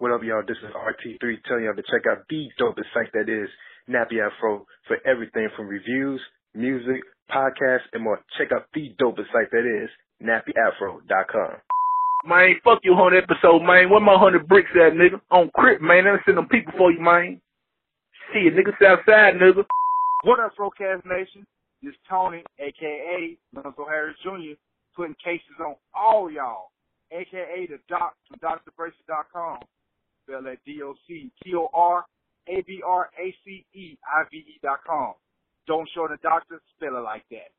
What up, y'all? This is RT3 telling y'all to check out the dopest site that is Nappy Afro for everything from reviews, music, podcasts, and more. Check out the dopest site that is nappyafro.com. Man, fuck your hundred episode, man. Where my hundred bricks at, nigga? On Crip, man. I'm send them people for you, man. See you, nigga. Southside, nigga. What up, Frocast Nation? This Tony, aka Mental Harris Jr., putting cases on all y'all, aka the doc from DrBracer.com. Spell that D-O-C-T-O-R-A-B-R-A-C-E-I-V-E dot com. Don't show the doctor, spell it like that.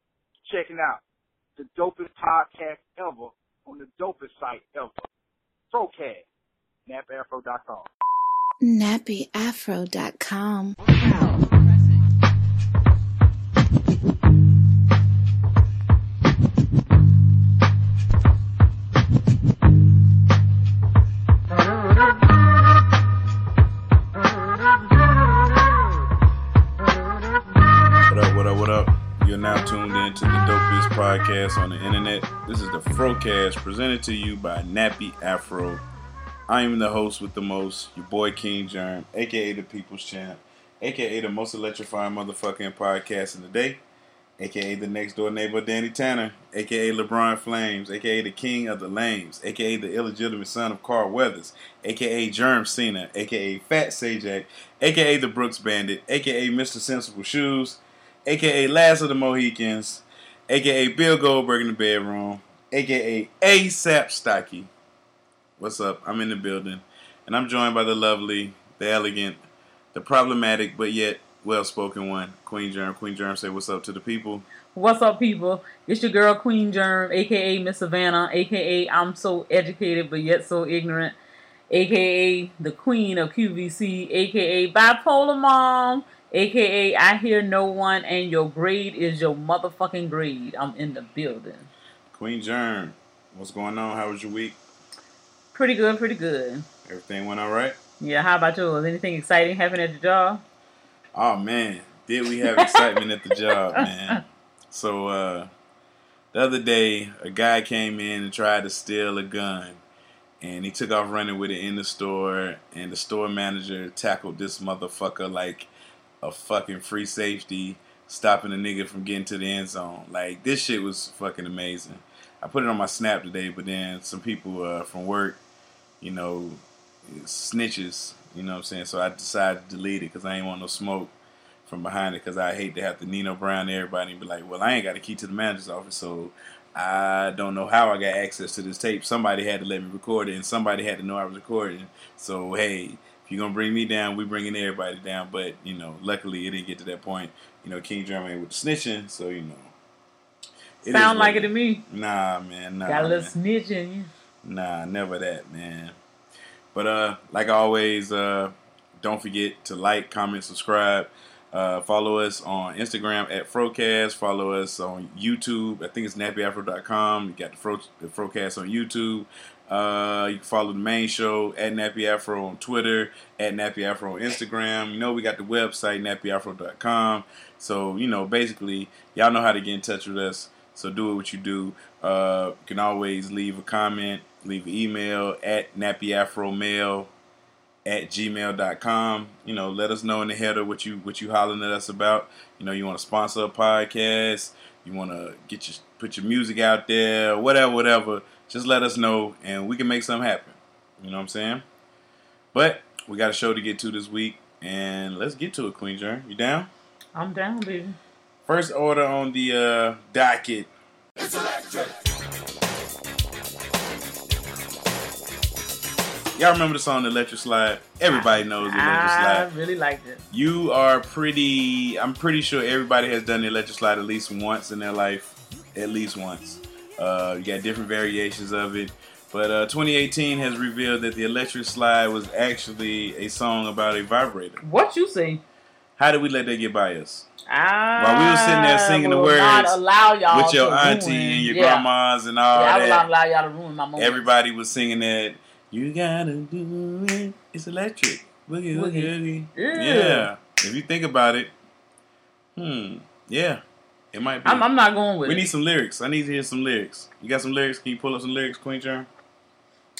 Checking out the dopest podcast ever on the dopest site ever. Frocast, nappafro.com. nappyafro.com. What podcast on the internet. This is the Frocast presented to you by Nappy Afro. I am the host with the most, your boy King Germ, aka the People's Champ, aka the most electrifying motherfucking podcast in the day, aka the next door neighbor Danny Tanner, aka LeBron Flames, aka the King of the Lames, aka the illegitimate son of Carl Weathers, aka Germ Cena, aka Fat Sajak, aka the Brooks Bandit, aka Mr. Sensible Shoes, aka Last of the Mohicans, aka Bill Goldberg in the bedroom, aka ASAP Stocky. What's up? I'm in the building, and I'm joined by the lovely, the elegant, the problematic, but yet well-spoken one, Queen Germ. Queen Germ, say what's up to the people. What's up, people? It's your girl Queen Germ, aka Miss Savannah, aka I'm so educated but yet so ignorant, aka the Queen of QVC, aka Bipolar Mom, aka I hear no one, and your grade is your motherfucking grade. I'm in the building. Queen Germ, what's going on? How was your week? Pretty good, pretty good. Everything went all right? Yeah, how about yours? Anything exciting happen at the job? Oh man, did we have excitement at the job, man? So uh, the other day, a guy came in and tried to steal a gun, and he took off running with it in the store, and the store manager tackled this motherfucker like a fucking free safety, stopping the nigga from getting to the end zone. Like this shit was fucking amazing. I put it on my snap today, but then some people uh, from work, you know, snitches. You know what I'm saying? So I decided to delete it because I ain't want no smoke from behind it because I hate to have to Nino Brown everybody and be like, well, I ain't got a key to the manager's office, so I don't know how I got access to this tape. Somebody had to let me record it, and somebody had to know I was recording. So hey, if you're gonna bring me down, we bringing everybody down. But you know, luckily it didn't get to that point. You know, King German with the snitching, so you know. it Sound like it to me. Nah, man. Nah, Got a little man. snitch in you. Nah, never that, man. But uh, like always, uh, don't forget to like, comment, subscribe. Uh, follow us on Instagram at Frocast. Follow us on YouTube. I think it's nappyafro.com. You got the, Fro- the Frocast on YouTube. Uh, you can follow the main show at Nappy Afro on Twitter, at Nappy Afro on Instagram. You know, we got the website, nappyafro.com. So, you know, basically, y'all know how to get in touch with us. So do what you do. Uh, you can always leave a comment, leave an email at nappyafromail at gmail.com. You know, let us know in the header what you what you hollering at us about. You know, you want to sponsor a podcast, you want to get your put your music out there, whatever, whatever. Just let us know and we can make something happen. You know what I'm saying? But we got a show to get to this week, and let's get to it, Queen Germ. You down? I'm down, baby. First order on the uh, docket. Y'all remember the song "The Electric Slide"? Everybody knows the Electric Slide. I really liked it. You are pretty. I'm pretty sure everybody has done the Electric Slide at least once in their life. At least once. Uh, you got different variations of it. But uh, 2018 has revealed that the Electric Slide was actually a song about a vibrator. What you say? How did we let that get by us? I While we were sitting there singing the words allow y'all With your auntie ruin- and your yeah. grandmas and all Yeah, I will not that. allow y'all to ruin my moment. Everybody was singing that. You gotta do it. It's electric. Boogie, boogie, Boogie. boogie. Yeah. Yeah. If you think about it, hmm. Yeah. It might be. I'm, I'm not going with we it. need some lyrics. I need to hear some lyrics. You got some lyrics? Can you pull up some lyrics, Queen Charm?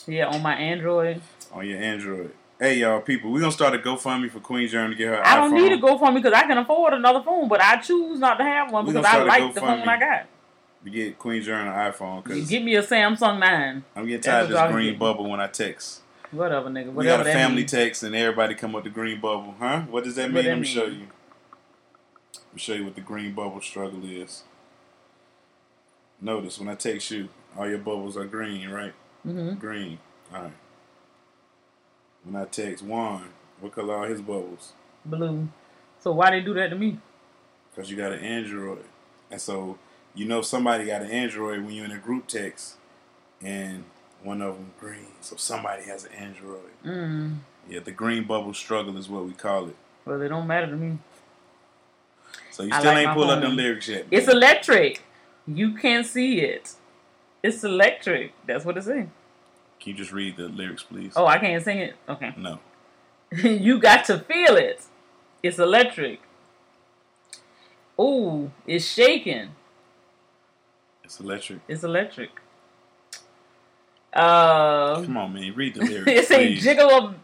yeah, on my Android. on your Android. Hey y'all, people, we're gonna start a GoFundMe for Queen Germ to get her. I don't iPhone. need to GoFundMe because I can afford another phone, but I choose not to have one because I like the phone I got. to get Queen Germ an iPhone because Give me a Samsung Nine. I'm getting tired of this green getting. bubble when I text. Whatever, nigga. Whatever We got a family means. text and everybody come with the green bubble, huh? What does that mean? What Let me show you. Me show you what the green bubble struggle is. Notice when I text you, all your bubbles are green, right? hmm Green. All right. When I text Juan, what color are his bubbles? Blue. So why they do that to me? Because you got an Android. And so you know somebody got an Android when you're in a group text and one of them green. So somebody has an Android. Mm. Yeah, the green bubble struggle is what we call it. Well, they don't matter to me. So you still like ain't pulled up them lyrics yet. It's electric. You can't see it. It's electric. That's what it's saying. Can you just read the lyrics, please? Oh, I can't sing it. Okay. No. you got to feel it. It's electric. Ooh, it's shaking. It's electric. It's electric. Uh, Come on, man. Read the lyrics. it's a jiggle of.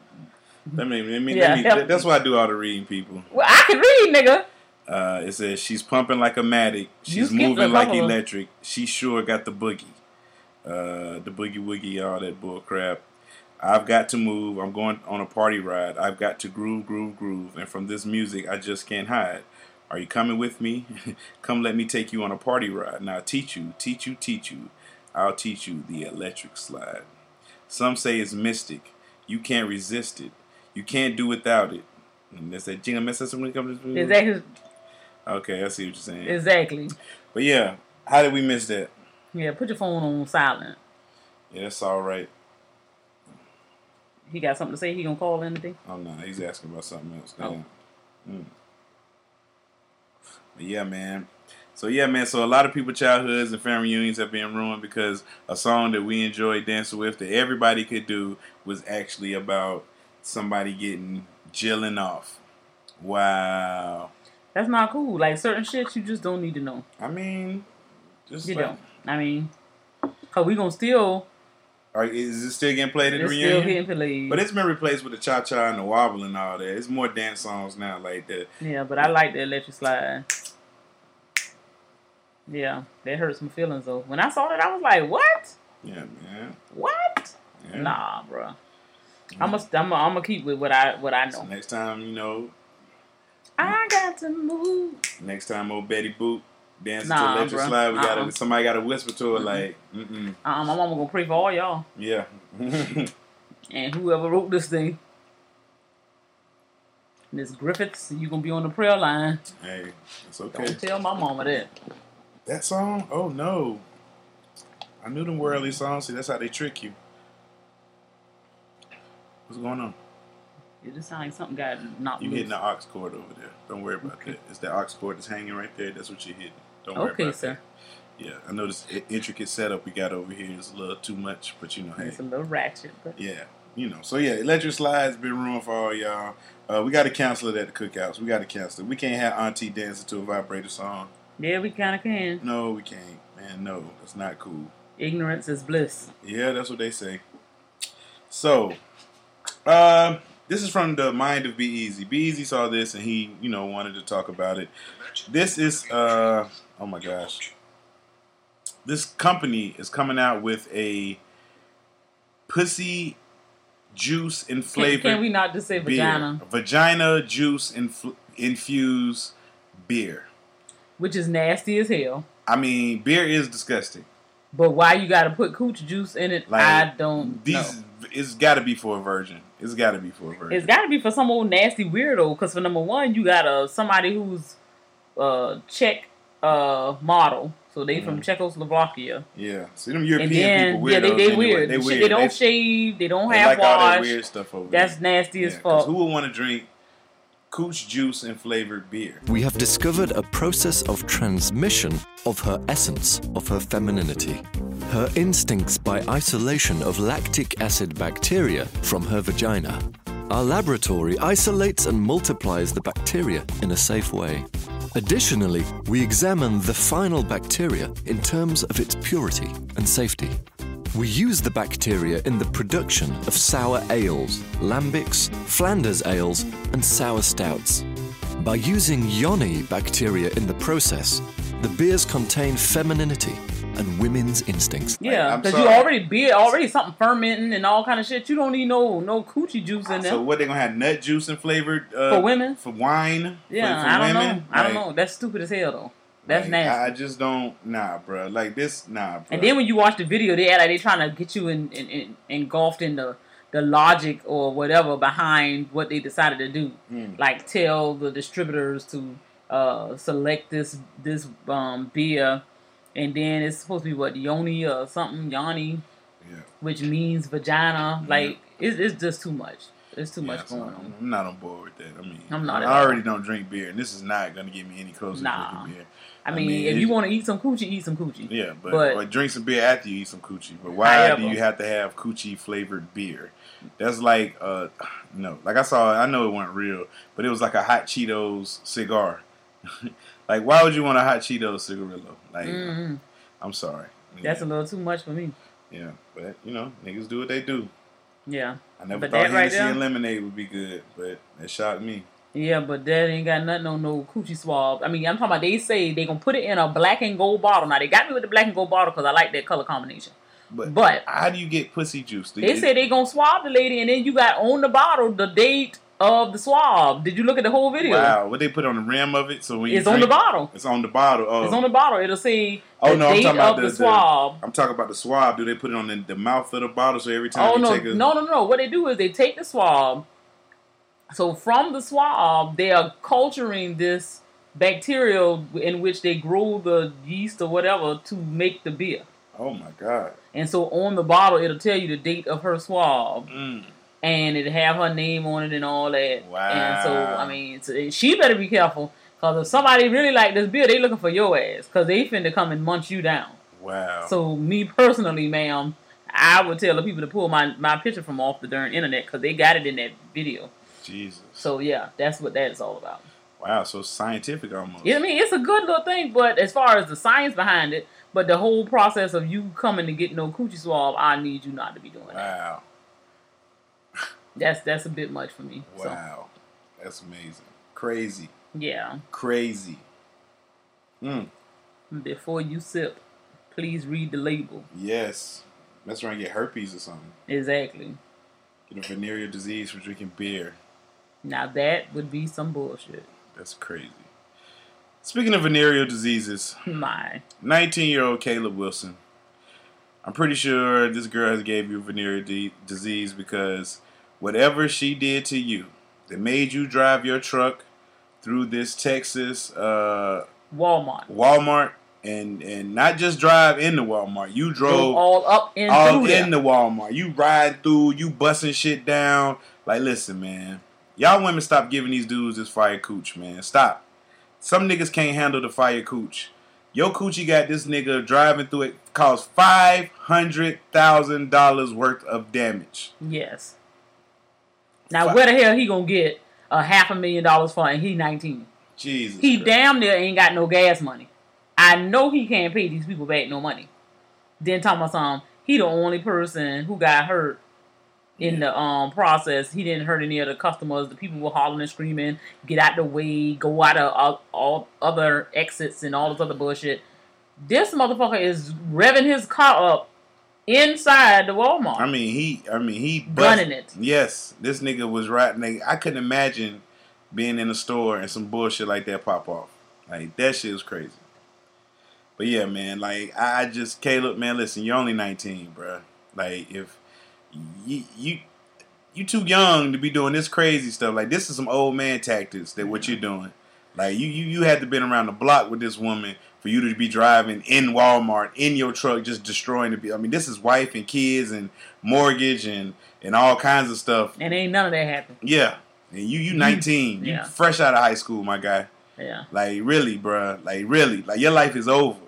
Let me, let me, Yeah, let me, help that's why I do all the reading, people. Well, I can read, nigga. Uh, it says she's pumping like a matic. She's moving like electric. She sure got the boogie. Uh, the boogie woogie, all that bull crap. I've got to move. I'm going on a party ride. I've got to groove, groove, groove. And from this music, I just can't hide. Are you coming with me? Come let me take you on a party ride. Now teach you, teach you, teach you. I'll teach you the electric slide. Some say it's mystic. You can't resist it. You can't do without it. And that's that jingle message when it comes to Exactly. Okay, I see what you're saying. Exactly. But yeah, how did we miss that? Yeah, put your phone on silent. Yeah, that's all right. He got something to say. He gonna call anything. Oh no, he's asking about something else. Oh. Mm. But yeah, man. So yeah, man. So a lot of people childhoods and family reunions have been ruined because a song that we enjoyed dancing with that everybody could do was actually about somebody getting jilling off. Wow. That's not cool. Like certain shit, you just don't need to know. I mean, just You like, don't. I mean, cause we gonna still. are, is it still getting played at the It's still getting played. But it's been replaced with the cha cha and the wobble and all that. It's more dance songs now, like the yeah, but I like the electric slide. Yeah, that hurts my feelings though. When I saw that, I was like, "What? yeah, man. What? Yeah. Nah, bro. I'm gonna I'm gonna I'm gonna keep with what I what I So know. next time, you know, I got to move. next time old Betty Boop dances Nah, to electric slide, we gotta Uh-uh. somebody gotta whisper to her like, mm Uh, my mama gonna pray for all y'all yeah. and whoever wrote this thing. Miss Griffiths, you gonna be on the prayer line. hey, it's okay. Don't tell my mama that. That song? Oh no. I knew them worldly songs. See, that's how they trick you. What's going on? It just sounds like something got knocked You loose. hitting the aux cord over there. Don't worry about Okay. that. It's the aux cord that's hanging right there. That's what you're hitting. Don't worry about that. Okay, about sir. that. Yeah, I know this intricate setup we got over here is a little too much, but you know, hey, It's a little ratchet, but yeah, you know. So yeah, electric slide's been ruined for all y'all. Uh, we got to cancel it at the cookouts. We got to cancel it. We can't have Auntie dancing to a vibrator song. yeah, we kind of can. No, we can't. Man, no, that's not cool. Ignorance is bliss. Yeah, that's what they say. So, uh, this is from the mind of Be Easy. Be Easy saw this and he, you know, wanted to talk about it. This is, uh, oh my gosh. This company is coming out with a pussy juice and Can, can we not just say beer. vagina, Vagina juice infl- infused beer. which is nasty as hell? I mean, beer is disgusting. But why you got to put cooch juice in it? Like, I don't These, know. it's got to be for a virgin. It's got to be for a virgin. It's got to be for some old nasty weirdo. Because for number one, you got a somebody who's uh Czech uh model, so they from Czechoslovakia, Yeah, see them European then people yeah, they they anyway. weird. They weird. They don't they, shave. They don't they have like all that wash. weird stuff over That's there. nasty as Yeah, 'cause fuck. Who would want to drink cooch juice and flavored beer? We have discovered a process of transmission of her essence, of her femininity. Her instincts by isolation of lactic acid bacteria from her vagina. Our laboratory isolates and multiplies the bacteria in a safe way. Additionally, we examine the final bacteria in terms of its purity and safety. We use the bacteria in the production of sour ales, lambics, Flanders ales, and sour stouts. By using yoni bacteria in the process, the beers contain femininity and women's instincts. Yeah, because you already be already something fermenting and all kind of shit. You don't need no no coochie juice in there So what they gonna have nut juice and flavored uh, For women? for wine? yeah, for, for I don't women? know. I don't know. That's stupid as hell though. That's like, nasty. I just don't nah, bro. Like this, nah, bro. and then when you watch the video, they like they trying to get you in, in, in engulfed in the the logic or whatever behind what they decided to do. Mm. Like tell the distributors to uh, select this this um, beer, and then it's supposed to be what yoni or something yoni, yeah. which means vagina. Like it's, it's just too much. It's too Yeah, much going on. I'm not on board with that. I mean, I'm not I already don't drink beer, and this is not gonna get me any closer Nah. to drinking beer. I I mean, mean, if you want to eat some coochie, eat some coochie. Yeah, but, But- or drink some beer after you eat some coochie. But why do you have to have coochie flavored beer? That's like uh no, like I saw I know it wasn't real, but it was like a hot Cheetos cigar. like why would you want a hot Cheetos cigarillo? Like Mhm. I'm sorry. That's a little too much for me. yeah, but you know, niggas do what they do. Yeah. I never But thought that right and lemonade would be good, but it shocked me. Yeah, but that ain't got nothing on no coochie swab. I mean, I'm talking about they say they gonna put it in a black and gold bottle. Now they got me with the black and gold bottle because I like that color combination. But, But- how do you get pussy juice? Do They say they gonna swab the lady, and then you got on the bottle the date of the swab. Did you look at the whole video? Wow, what they put on the rim of it? So when It's on the bottle. It's on the bottle. Oh, It's on the bottle. It'll say Oh, the no, I'm talking about the- the, the- swab. I'm talking about the swab. Do they put it on the, the mouth of the bottle so every time Oh you no, take a no, no, no! What they do is they take the swab. So from the swab, they are culturing this bacteria in which they grow the yeast or whatever to make the beer. Oh my god. And so on the bottle, it'll tell you the date of her swab, Mm. and it'll have her name on it and all that. And so, I mean, so she better be careful because if somebody really like this beer, they looking for your ass because they finna come and munch you down. Wow. So me personally, ma'am, I would tell the people to pull my, my picture from off the darn internet because they got it in that video. Jesus. So yeah, that's what that is all about. Wow. So scientific almost. Yeah, I mean it's a good little thing, but as far as the science behind it, but the whole process of you coming to get no coochie swab, I need you not to be doing that. Wow. That's that's a bit much for me. So Wow. That's amazing. Crazy. yeah, Crazy. Mm. before you sip, please read the label. Yes. That's and get herpes or something. Exactly. Get a venereal disease from drinking beer. Now that would be some bullshit. That's crazy. Speaking of venereal diseases, My 19 year old Caleb Wilson. I'm pretty sure this girl has gave you venereal de- disease because whatever she did to you that made you drive your truck through this Texas uh, Walmart. Walmart and and not just drive into Walmart. You Drove all up and all in the Walmart. You ride through, you busting shit down. Like, listen, man. Y'all women stop giving these dudes this fire cooch, man. Stop. Some niggas can't handle the fire cooch. Your coochie got this nigga driving through it caused five hundred thousand dollars worth of damage. Yes. Now Fuck. where the hell he gonna get a half a million dollars for and he 19? Jesus. He Christ. damn near ain't got no gas money. I know he can't pay these people back no money. Then talking about some, he the only person who got hurt in the um process. He didn't hurt any of the customers. The people were hollering and screaming, "Get out the way! Go out of all, all other exits and all this other bullshit." This motherfucker is revving his car up inside the Walmart, I mean, he. I mean, he bust- gunning it. Yes, this nigga was right. Nigga, I couldn't imagine being in a store and some bullshit like that pop off. Like that shit was crazy. But yeah, man. Like I just Caleb, man. Listen, you're only 19, bruh. Like if you you you too young to be doing this crazy stuff. Like this is some old man tactics that what you're doing. Like you you you had to been around the block with this woman for you to be driving in Walmart in your truck, just destroying the. I mean, this is wife and kids and mortgage and and all kinds of stuff. And ain't none of that happened. Yeah, and you you 19, you fresh out of high school, my guy. Yeah. Like really, bruh. Like really, like your life is over.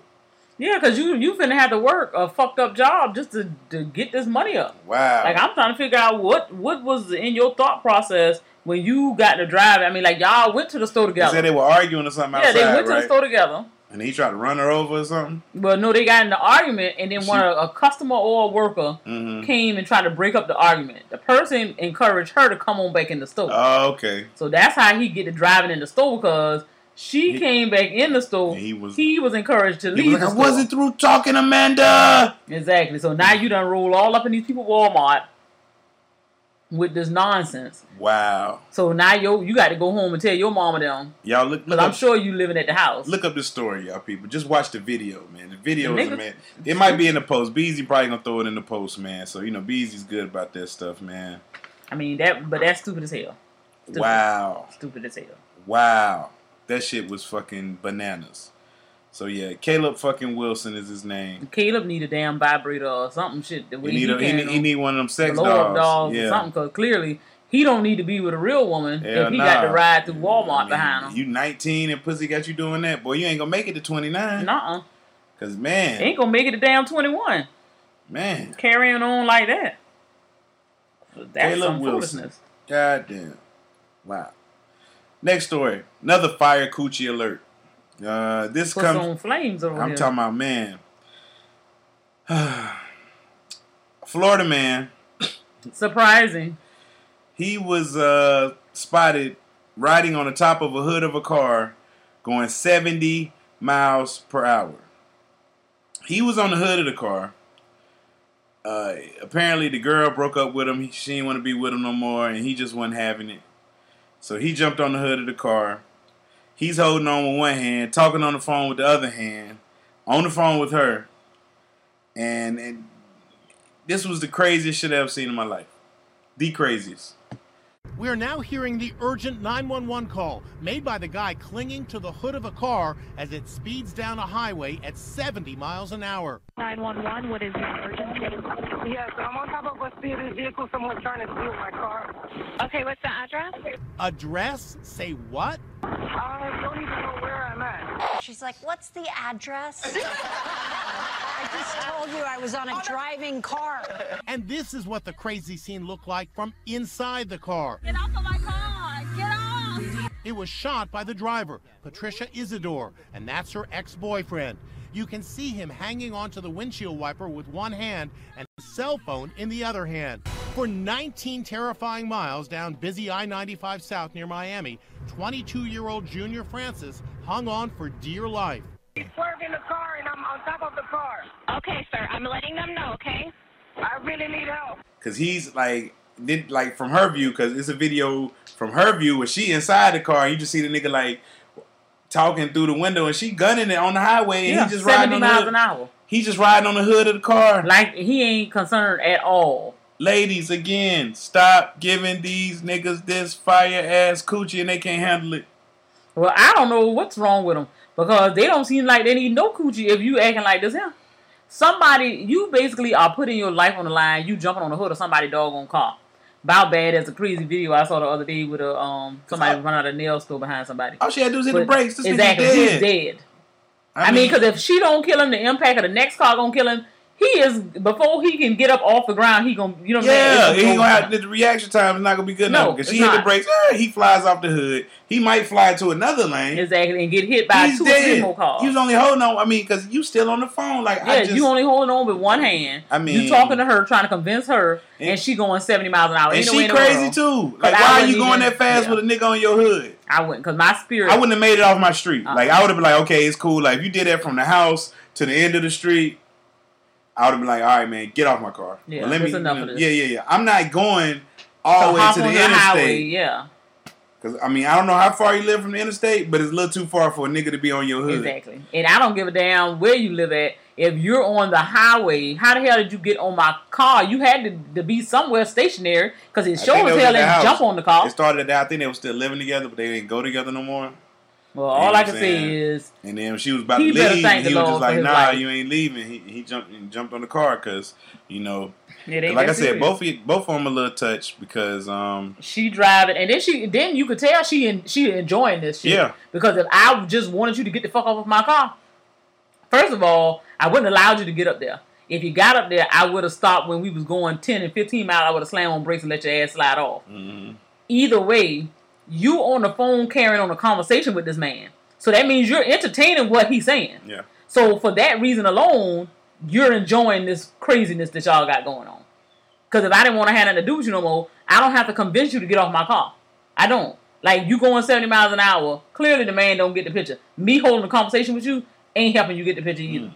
Yeah, cause you you finna have to work a fucked up job just to, to get this money up. Wow. Like I'm trying to figure out what what was in your thought process when you got to drive. I mean, like y'all went to the store they together. said they were arguing or something yeah, outside, they went to the store together. And he tried to run her over or something. Well, no, they got in the argument, and then She- one of a customer or a worker hmm came and tried to break up the argument. The person encouraged her to come on back in the store. Oh, okay. so that's how he get to driving in the store because she He- came back in the store. He was. He was encouraged to leave was like, I wasn't through talking, Amanda. Exactly. So now you done roll all up in these people Walmart with this nonsense. Wow. So now yo, you got to go home and tell your mama them. Y'all look. Because I'm sure you living at the house. Look up the story, y'all people. Just watch the video, man. The video is man. It might be in the post. Beezy probably gonna throw it in the post, man. So you know Beezy's good about that stuff, man. I mean that, but that's stupid as hell. Stupid. Wow. Stupid as hell. Wow. That shit was fucking bananas. So yeah, Caleb fucking Wilson is his name. Caleb need a damn vibrator or something shit. The way He need, a, he, need, he need one of them sex dolls. dolls or something. Because clearly he don't need to be with a real woman Hell if he got to ride through Walmart I mean, behind him. You 19 and pussy got you doing that, boy. You ain't gonna make it to 29. Nuh-uh. Cause man, Ain't gonna make it to damn 21. man, Carrying on like that. That's Caleb some Wilson. foolishness. god damn, wow. Next story, another fire coochie alert. Uh, this Put comes. on flames over I'm here. talking about man. Florida man, Surprising. he was uh, spotted riding on the top of a hood of a car, going 70 miles per hour. He was on the hood of the car. Uh, apparently, the girl broke up with him. She didn't want to be with him no more, and he just wasn't having it. So he jumped on the hood of the car. He's holding on with one hand, talking on the phone with the other hand, on the phone with her. And, and this was the craziest shit I've ever seen in my life. The craziest. We are now hearing the urgent 911 call made by the guy clinging to the hood of a car as it speeds down a highway at 70 miles an hour. 911, what is your emergency? Yes, I'm on top of a speeding vehicle. Someone's trying to steal my car. Okay, what's the address? Address? Say what? I don't even know where I'm at. She's like, What's the address? I just told you I was on a driving car. And this is what the crazy scene looked like from inside the car. Get off of my car! Get off! It was shot by the driver, Patricia Isidore, and that's her ex boyfriend. You can see him hanging onto the windshield wiper with one hand and his cell phone in the other hand. For 19 terrifying miles down busy I 95 South near Miami, 22 year old Junior Francis hung on for dear life. He's swerving the car and I'm on top of the car. Okay, sir, I'm letting them know, okay? I really need help. Cause he's like, did like from her view, cause it's a video from her view where she inside the car, and you just see the nigga like talking through the window, and she gunning it on the highway, and Yeah, he just riding on the hood. an hour. He just riding on the hood of the car. Like he ain't concerned at all. Ladies, again, stop giving these niggas this fire ass coochie, and they can't handle it. Well, I don't know what's wrong with them because they don't seem like they need no coochie if you acting like this. Here, somebody you basically are putting your life on the line. You jumping on the hood of somebody doggone car. About bad as a crazy video I saw the other day with a um somebody run out of nail store behind somebody. All she had to do was hit the brakes. This exactly, nigga he's dead. dead. I, mean, because if she don't kill him, the impact of the next car gonna kill him. He is before he can get up off the ground. He gonna you know what Yeah, I'm he gonna have the reaction time is not gonna be good No, enough because she hit the brakes. eh, he flies off the hood. He might fly to another lane. exactly and get hit by He's two dead. cars. He was only holding on. I mean, because you still on the phone. Like Yeah, I just, you only holding on with one hand. I mean- you talking to her, trying to convince her, and, And- she going seventy miles an hour. and Ain't she the crazy too. Like, why are you going even- that fast yeah. with a nigga on your hood? I wouldn't, cause my spirit. I wouldn't have made it off my street. Uh-uh. Like I would have been like, okay, it's cool. Like if you did that from the house to the end of the street, I would have been like, all right, man, get off my car. Yeah, But let me, enough you of this. Yeah, yeah, yeah. I'm not going all the way to the on interstate. highway. Yeah, Because I mean, I don't know how far you live from the interstate, but it's a little too far for a nigga to be on your hood. exactly. And I don't give a damn where you live at. If you're on the highway, how the hell did you get on my car? You had to, to be somewhere stationary because it sure as hell didn't jump on the car. It started at that. I think they were still living together, but they didn't go together no more. Well, You know all I can say is And then when she was about to leave, he was Lord just like, "Nah, life." you ain't leaving." He he jumped he jumped on the car because you know, like I said, serious. both of both of them a little touched because um she driving, and then she then you could tell she en- she enjoying this shit. Yeah. Because if I just wanted you to get the fuck off of my car, first of all, I wouldn't allowed you to get up there. If you got up there, I would have stopped when we was going ten and fifteen miles. I would have slammed on brakes and let your ass slide off. mhm. Either way, you on the phone carrying on a conversation with this man. So that means you're entertaining what he's saying. Yeah. So for that reason alone, you're enjoying this craziness that y'all got going on. Because if I didn't want to have nothing to do with you no more, I don't have to convince you to get off my car. I don't. Like you going 70 miles an hour, clearly the man don't get the picture. Me holding a conversation with you ain't helping you get the picture either. Mm.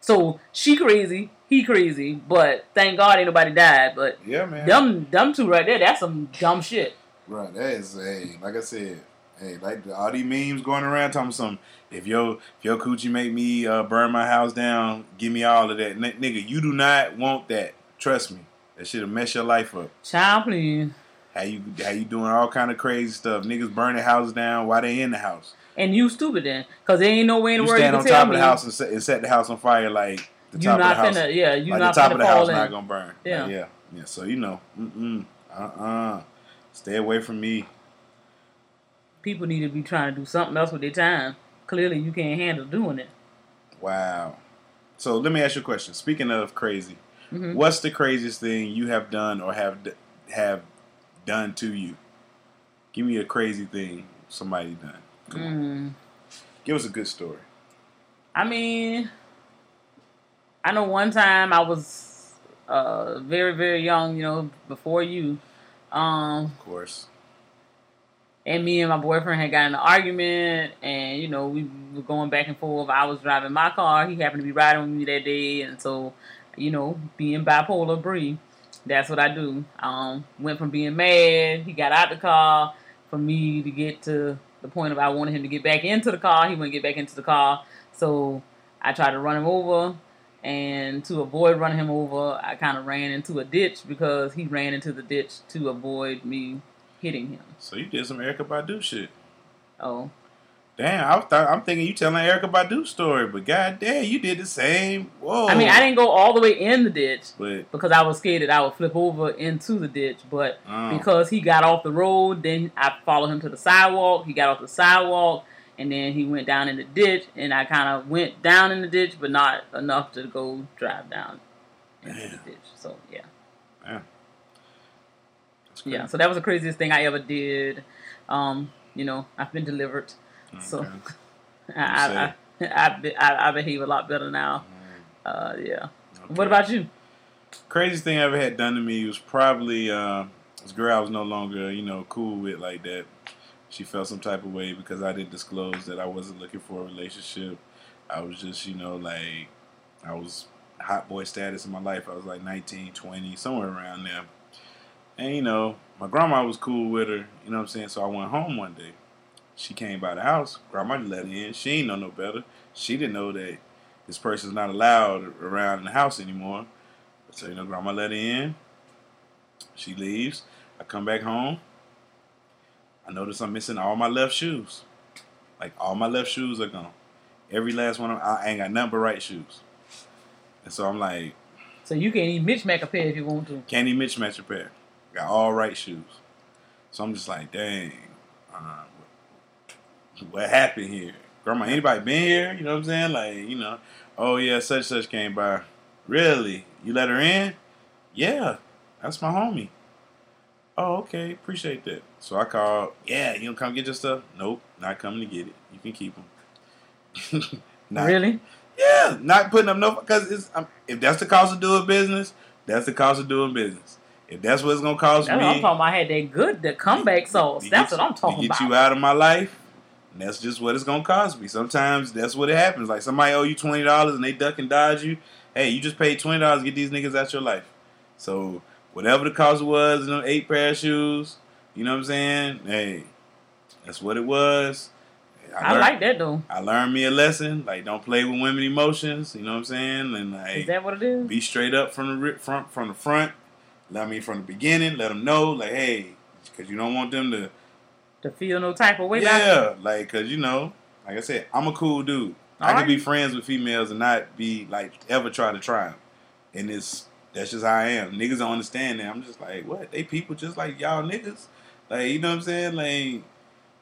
So she crazy, he crazy, but thank God ain't nobody died. But Yeah, man. dumb, dumb two right there, that's some dumb shit. Right, that is hey, like I said, hey, like all these memes going around talking some. If your if your coochie make me uh, burn my house down, give me all of that, N- nigga. You do not want that. Trust me, that shit'll mess your life up. Child, please. How you how you doing all kind of crazy stuff? Niggas burning houses down while they in the house. And you stupid then, cause there ain't no way in the You world you stand can on top of the house and set, and set the house on fire like the You top not of the house. finna- yeah, you like not the top of the house in. not gonna burn. Yeah. Like, yeah, yeah. So you know, mm mm, uh uh, stay away from me. people need to be trying to do something else with their time. Clearly, you can't handle doing it. Wow. So let me ask you a question. Speaking of crazy, Mhm. what's the craziest thing you have done or have d- have done to you? Give me a crazy thing somebody done. Come on. Mm. Give us a good story. I mean, I know one time I was uh, very, very young, you know, before you. Um, Of course. and me and my boyfriend had gotten an argument, and you know we were going back and forth. I was driving my car; he happened to be riding with me that day, and so you know, being bipolar, Bree, that's what I do. Um, went from being mad, he got out the car, for me to get to the point of I wanted him to get back into the car. He wouldn't get back into the car, so I tried to run him over. And to avoid running him over, I kind of ran into a ditch because he ran into the ditch to avoid me hitting him. So you did some Erykah Badu shit. Oh, Damn, I thought I'm thinking you telling Erykah Badu story, but god damn, you did the same. Whoa. I mean, I didn't go all the way in the ditch But because I was scared that I would flip over into the ditch. But Oh. because he got off the road, then I followed him to the sidewalk. He got off the sidewalk, and then he went down in the ditch, and I kind of went down in the ditch, but not enough to go drive down into Damn. the ditch. So yeah, Damn. Yeah. So that was the craziest thing I ever did. Um, you know, I've been delivered, so Okay. I, I, I, I, be- I, I behave a lot better now. Uh, yeah. What about you? craziest thing I ever had done to me was probably uh, this girl I was no longer, you know, cool with like that. She felt some type of way because I didn't disclose that I wasn't looking for a relationship. I was just, you know, like I was hot boy status in my life. I was like 19, 20, somewhere around there. And you know, my grandma was cool with her, you know what I'm saying? So I went home one day. She came by the house. Grandma let her in. She ain't know no better. She didn't know that this person's not allowed around in the house anymore. So, you know, grandma let her in. She leaves. I come back home. I notice I'm missing all my left shoes. Like, all my left shoes are gone. Every last one of them, I ain't got nothing but right shoes. And so I'm like, So you can't even mismatch a pair if you want to. can't even mismatch a pair. Got all right shoes. So I'm just like, dang, uh, what, what happened here? Grandma, anybody been here? You know what I'm saying? Like, you know, oh yeah, such such came by. Really? You let her in? Yeah, that's my homie. Oh, okay, appreciate that. So I called. Yeah, you gonna come get your stuff? Nope, not coming to get it. You can keep them. not, Really? Yeah, not putting up no because it's um, if that's the cost of doing business, that's the cost of doing business. If that's what it's gonna cost That's me, what I'm talking about. I had that good, the comeback sauce. That's get what I'm talking get about. you out of my life, and that's just what it's gonna cost me. Sometimes that's what it happens. Like somebody owe you twenty dollars and they duck and dodge you. Hey, you just paid twenty dollars to get these niggas out your life. So whatever the cost was in them eight pair of shoes, you know what I'm saying? Hey, that's what it was. I learned- like that though. I learned me a lesson. Like, don't play with women emotions. You know what I'm saying? And like, Is that what it is? be straight up from the front, from the front. Let me from the beginning. Let them know, like, hey, because you don't want them to. To feel no type of way. yeah, like, cause you know, like I said, I'm a cool dude. I can be friends with females and not be like ever try to try them. And it's that's just how I am. Niggas don't understand that. I'm just like, what? They people just like y'all niggas. Like, you know what I'm saying? Like,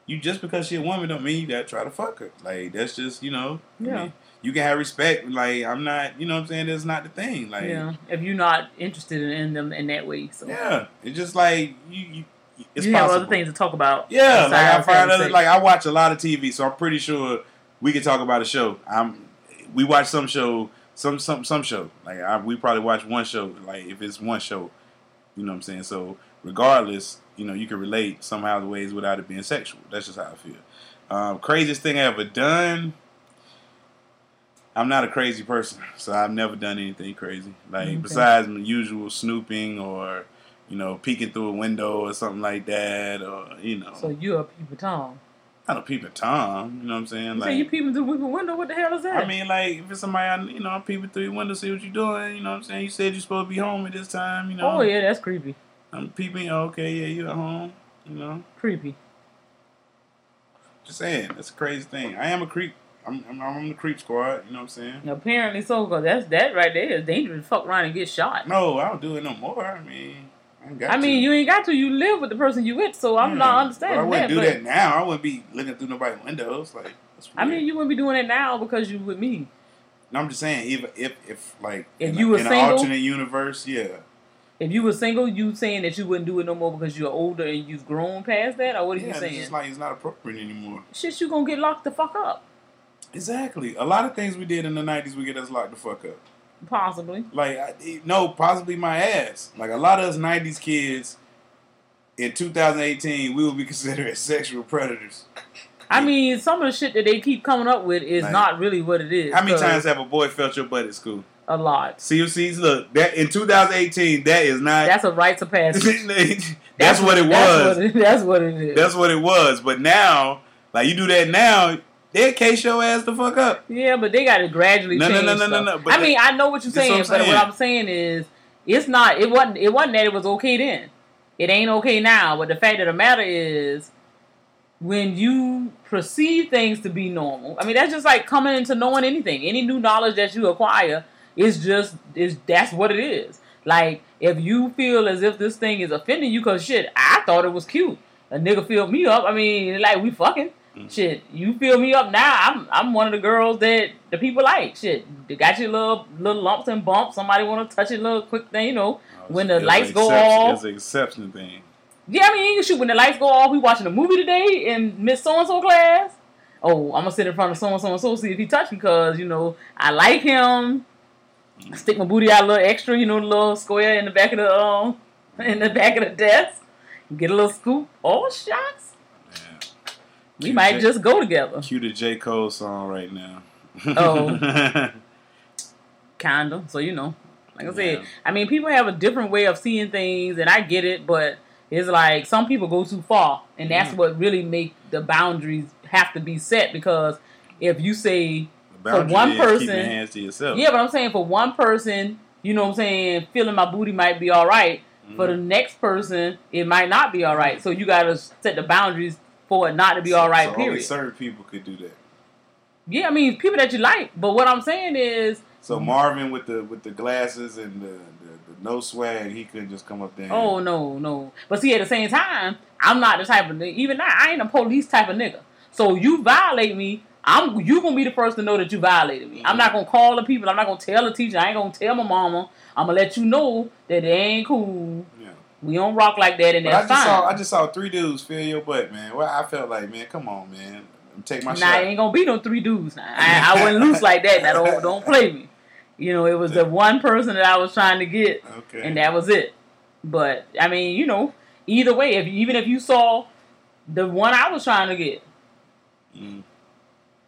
you just because she a woman don't mean you gotta try to fuck her. Like, that's just you know. I Yeah. mean, you can have respect. Like, I'm not. You know what I'm saying? That's not the thing. Like, yeah. If you're not interested in them in that way, so yeah, it's just like you, you it's you have possible. other things to talk about. Yeah, like I find other like I watch a lot of TV, so I'm pretty sure we can talk about a show. I'm we watch some show, some some some show. Like I, we probably watch one show. Like if it's one show, you know what I'm saying. So regardless, you know you can relate somehow the ways without it being sexual. That's just how I feel. Um, craziest thing I ever done. I'm not a crazy person, so I've never done anything crazy. Like Okay. besides my usual snooping or you know peeking through a window or something like that, or you know. So you're a peeper Tom. Not a peeping tom, you know what I'm saying? You say you Like, peeping through the window? What the hell is that? I mean, like if it's somebody, I, you know, I'm peeping through your window, see what you're doing. You know what I'm saying? You said you're supposed to be home at this time. You know. oh yeah, that's creepy. I'm peeping. oh, Okay, yeah, you at home. You know. Creepy. Just saying, that's a crazy thing. I am a creep. I'm, I'm, I'm the creep squad. You know what I'm saying? Apparently so, cause that's that right there is dangerous. Fuck around and get shot. No, I don't do it no more. I mean, I ain't got I mean, you ain't got to. You live with the person you with, so I'm Yeah, not understanding I wouldn't that. do that now. I wouldn't be looking through nobody's windows. Like, that's I mean, you wouldn't be doing it now because you with me. No, I'm just saying, even if, if like, If in, you were in an alternate universe, yeah. If you were single, you saying that you wouldn't do it no more because you're older and you've grown past that, or what are yeah, you it's saying? just like it's not appropriate anymore. Shit, you gonna get locked the fuck up, Exactly. A lot of things we did in the '90s would get us locked the fuck up. possibly. Like, I, no, possibly my ass. Like a lot of us '90s kids in 2018, we will be considered as sexual predators. I mean, some of the shit that they keep coming up with is Like, not really what it is. How many times have a boy felt your butt at school? A lot. COCs, look, that in 2018, that is not. That's a rites of passage. that's, what it was. That's what it, that's what it is. That's what it was. But now, like you do that now, they case your ass the fuck up. Yeah, but they got to gradually No, no, change no, no, no, no, but I mean, I know what you're saying, what but saying. what I'm saying is, it's not. It wasn't. It wasn't that it was okay then. It ain't okay now. But the fact of the matter is, when you perceive things to be normal, I mean, that's just like coming into knowing anything. Any new knowledge that you acquire is just is that's what it is. Like if you feel as if this thing is offending you, cause shit, I thought it was cute. A nigga filled me up. I mean, like we fucking. Mm. Shit, you fill me up now. I'm I'm one of the girls that the people like. Shit, they got your little little lumps and bumps. Somebody want to touch it, little quick thing, you know. when the lights go off, It's an exception thing. yeah, I mean, you shoot, when the lights go off, we watching a movie today in Miss So and So class. Oh, I'm gonna sit in front of so and so and so see if he touch me because you know I like him. Stick my booty out a little extra, you know, the little square in the back of the um in the back of the desk. Get a little scoop. Oh, shots. We Cute might J- just go together. Cue the J Cole song right now. Oh. Kinda. So you know, like I said, Yeah. I mean, people have a different way of seeing things, and I get it, but it's like some people go too far, and that's Yeah. what really make the boundaries have to be set. Because if you say for one is keep your person, hands to yourself. yeah, but I'm saying for one person, you know what I'm saying, feeling my booty might be all right. For Mm-hmm. the next person, it might not be all right. So you got to set the boundaries for it not to be all right. So only period. certain people could do that. Yeah, I mean people that you like, but what I'm saying is, So Marvin with the with the glasses and the, the, the no swag, he couldn't just come up there. and- Oh no, no. But see, at the same time, I'm not the type of nigga. Even now, I ain't a police type of nigga. So you violate me, I'm you gonna be the first to know that you violated me. I'm not gonna call the people. I'm not gonna tell the teacher. I ain't gonna tell my mama. I'm gonna let you know that it ain't cool. Yeah. We don't rock like that, and But I that's just fine. saw I just saw three dudes fill your butt, man. Well, I felt like, man, come on, man, take my nah, shot. ain't gonna be no three dudes. Now. I, I wasn't loose like that. Now don't don't play me. You know, it was the one person that I was trying to get, Okay. and that was it. But I mean, you know, either way, if even if you saw the one I was trying to get, Mm.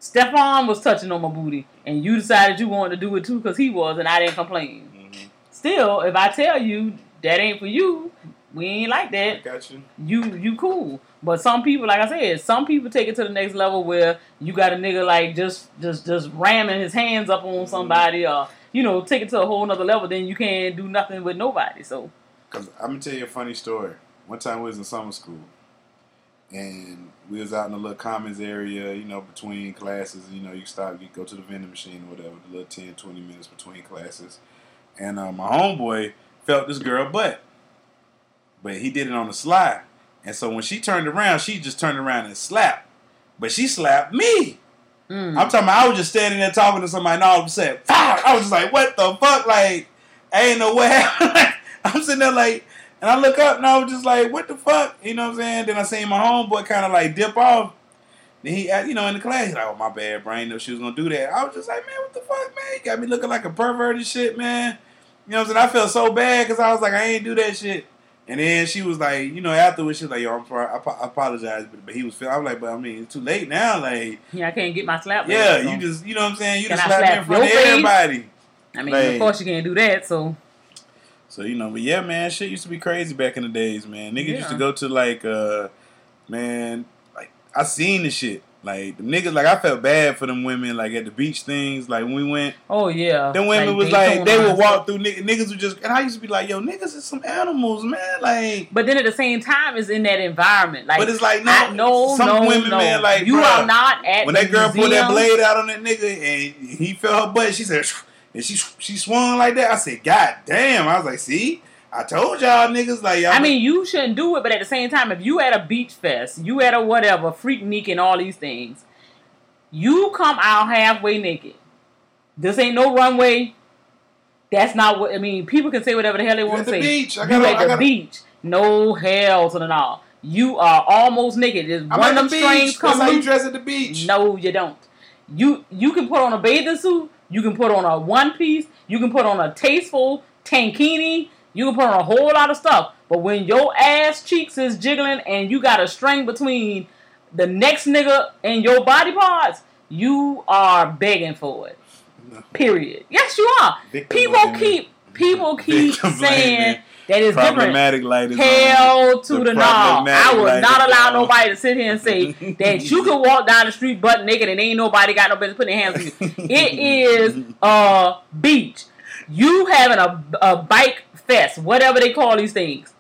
Stefan was touching on my booty, and you decided you wanted to do it too because he was, and I didn't complain. Mhm. Still, if I tell you that ain't for you, we ain't like that. got you. You you cool. But some people, like I said, some people take it to the next level where you got a nigga like just just just ramming his hands up on somebody, or you know, take it to a whole nother level. Then you can't do nothing with nobody. So Cause I'm gonna tell you a funny story. One time we was in summer school, and we was out in the little commons area, you know, between classes. You know, you stop, you go to the vending machine or whatever, the little 10, 20 minutes between classes. And uh, my homeboy felt this girl butt, but he did it on the slide. And so when she turned around, she just turned around and slapped, but she slapped me. mm. I'm talking about I was just standing there talking to somebody and all of a sudden, pow! I was just like, what the fuck? Like, I ain't know what happened. I'm sitting there like, And I look up and I was just like, what the fuck? You know what I'm saying? Then I seen my homeboy kind of like dip off. Then he, you know, in the class, he's like, oh, my bad, brain. I she was going to do that. I was just like, man, what the fuck, man? You got me looking like a pervert and shit, man. You know what I'm saying? I felt so bad because I was like, I ain't do that shit. And then she was like, you know, afterwards, she was like, yo, I'm sorry. I, I apologize. But, but he was feeling, I'm like, but I mean, it's too late now. Like, Yeah, I can't get my slap. yeah, you just, you know what I'm saying? You Can just I slapped me slap in front of face? everybody. I mean, Like- of course you can't do that. So So you know, but yeah, man, shit used to be crazy back in the days, man. Niggas used to go to like, uh, man, like I seen the shit. Like the niggas, like I felt bad for them women, like at the beach things. Like when we went, oh yeah, them women Like was like they would walk through. Niggas, niggas would just, and I used to be like, yo, niggas is some animals, man. Like, But then at the same time, it's in that environment. Like, But it's like, no, I, no, some no, women, no. man, like, you bruh, are not at when that girl pulled that blade out on that nigga and he felt her butt, she said, and she she swung like that. I said, God damn! I was like, see, I told y'all niggas like y'all. I mean, you shouldn't do it, but at the same time, if you at a beach fest, you at a whatever, freak freaknik and all these things, you come out halfway naked. This ain't no runway. That's not what I mean. People can say whatever the hell they want to say. beach. I you gotta- at I the gotta- beach. No hell to the no. You are almost naked. There's I'm one of the them strings beach. come That's how you dress at the beach. No, you don't. You you can put on a bathing suit. You can put on a one piece. You can put on a tasteful tankini. You can put on a whole lot of stuff. But when your ass cheeks is jiggling and you got a string between the next nigga and your body parts, you are begging for it. Period. Yes, you are. Victim people blaming. keep people keep Victim saying blaming. That different. Problematic light is Hell on. to the, no. I light not is allow nobody to sit here and say that you can walk down the street butt naked and ain't nobody got no business putting their hands on you. It is a beach. You having a, a bike fest, whatever they call these things.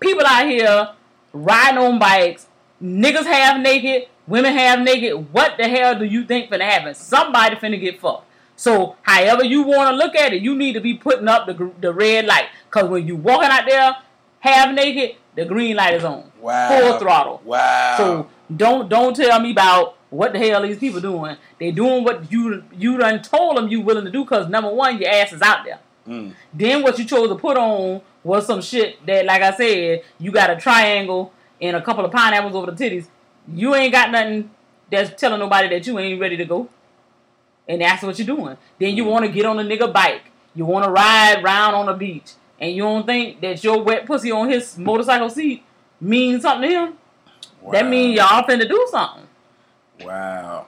People out here riding on bikes, niggas half naked, women half naked. What the hell do you think finna happen? Somebody finna get fucked. So, however you want to look at it, you need to be putting up the, the red light. Because when you walking out there half naked, the green light is on. Wow. Full throttle. Wow. So don't don't tell me about what the hell these people doing. They doing what you you done told them you willing to do. Because number one, your ass is out there. Mm. Then what you chose to put on was some shit that, like I said, you got a triangle and a couple of pineapples over the titties. You ain't got nothing that's telling nobody that you ain't ready to go. And that's what you're doing. Then you mm-hmm. want to get on a nigga bike. You want to ride round on the beach. And you don't think that your wet pussy on his motorcycle seat means something to him? That means y'all finna do something. Wow.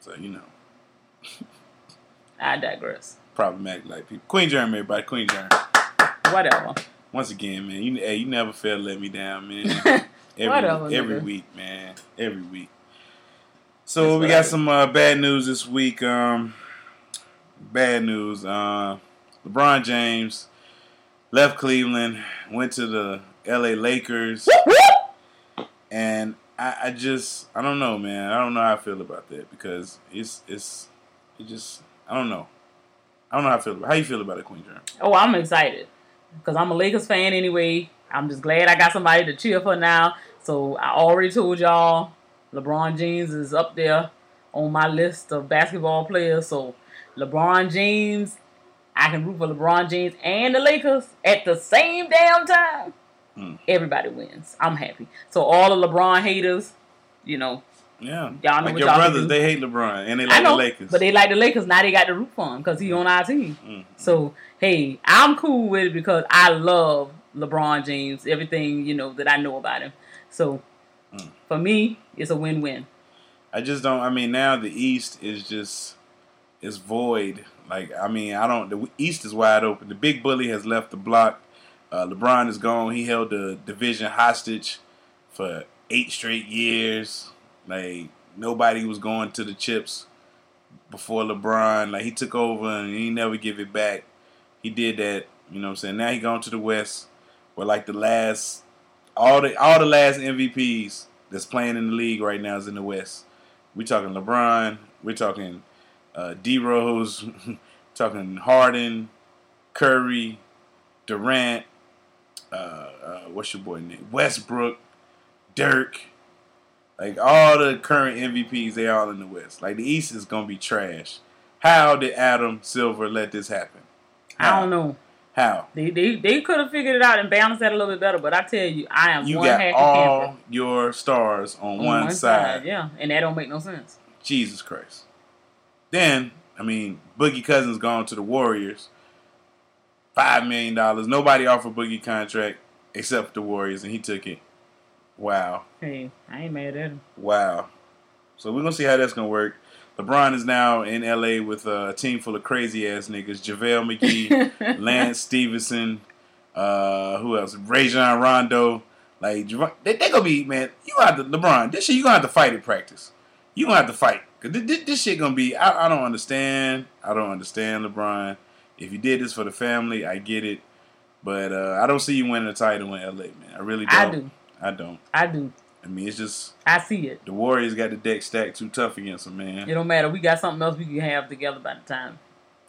So you know, I digress. problematic like people. Queen Germ, everybody. Queen Germ. Whatever. Once again, man, you hey, you never fail to let me down, man. Every Whatever, every nigga. week, man. Every week. So we got some uh, bad news this week. Um, bad news. Uh, LeBron James left Cleveland, went to the L.A. Lakers, and I, I just I don't know, man. I don't know how I feel about that because it's it's it just I don't know. I don't know how I feel. About, how you feel about it, Queen Germ? Oh, I'm excited because I'm a Lakers fan anyway. I'm just glad I got somebody to cheer for now. So I already told y'all LeBron James is up there on my list of basketball players. So LeBron James, I can root for LeBron James and the Lakers at the same damn time. Mm. Everybody wins. I'm happy. So all the LeBron haters, you know, Yeah, Y'all know like your brothers, they hate LeBron and they like know, the Lakers. but they like the Lakers. Now they got to root for him because he on our team. Mm. So hey, I'm cool with it because I love LeBron James. Everything you know that I know about him. So Mm. for me, it's a win-win. I just don't. I mean, now the East is just is void. Like, I mean, I don't. The East is wide open. The big bully has left the block. Uh, LeBron is gone. He held the division hostage for eight straight years. Like nobody was going to the chips before LeBron. Like he took over and he never give it back. He did that. You know what I'm saying? Now he gone to the West, where like the last all the all the last MVPs that's playing in the league right now is in the West. We're talking LeBron. We're talking uh, D Rose. talking Harden, Curry, Durant. Uh, uh, what's your boy name? Westbrook, Dirk. Like all the current MVPs, they all in the West. Like the East is gonna be trash. How did Adam Silver let this happen? I don't know. How? They they, they could have figured it out and balanced that a little bit better, but I tell you, I am You one got all camper your stars on, on one, side. Yeah, and that don't make no sense. Jesus Christ. Then, I mean, Boogie Cousins gone to the Warriors. Five million dollars. Nobody offered Boogie contract except the Warriors, and he took it. Wow. Hey, I ain't mad at him. Wow. So we're gonna see how that's gonna work. LeBron is now in LA with a team full of crazy ass niggas. JaVale McGee, Lance Stephenson, uh, who else? Rajon Rondo. Like they, they gonna be man. You gonna have to LeBron. This shit you gonna have to fight in practice. You gonna have to fight this, this, this shit gonna be. I, I don't understand. I don't understand LeBron. If you did this for the family, I get it. But uh, I don't see you winning a title in LA, man. I really don't. I do. I don't. I do. I mean, it's just I see it. the Warriors got the deck stacked too tough against them, man. It don't matter. We got something else we can have together by the time.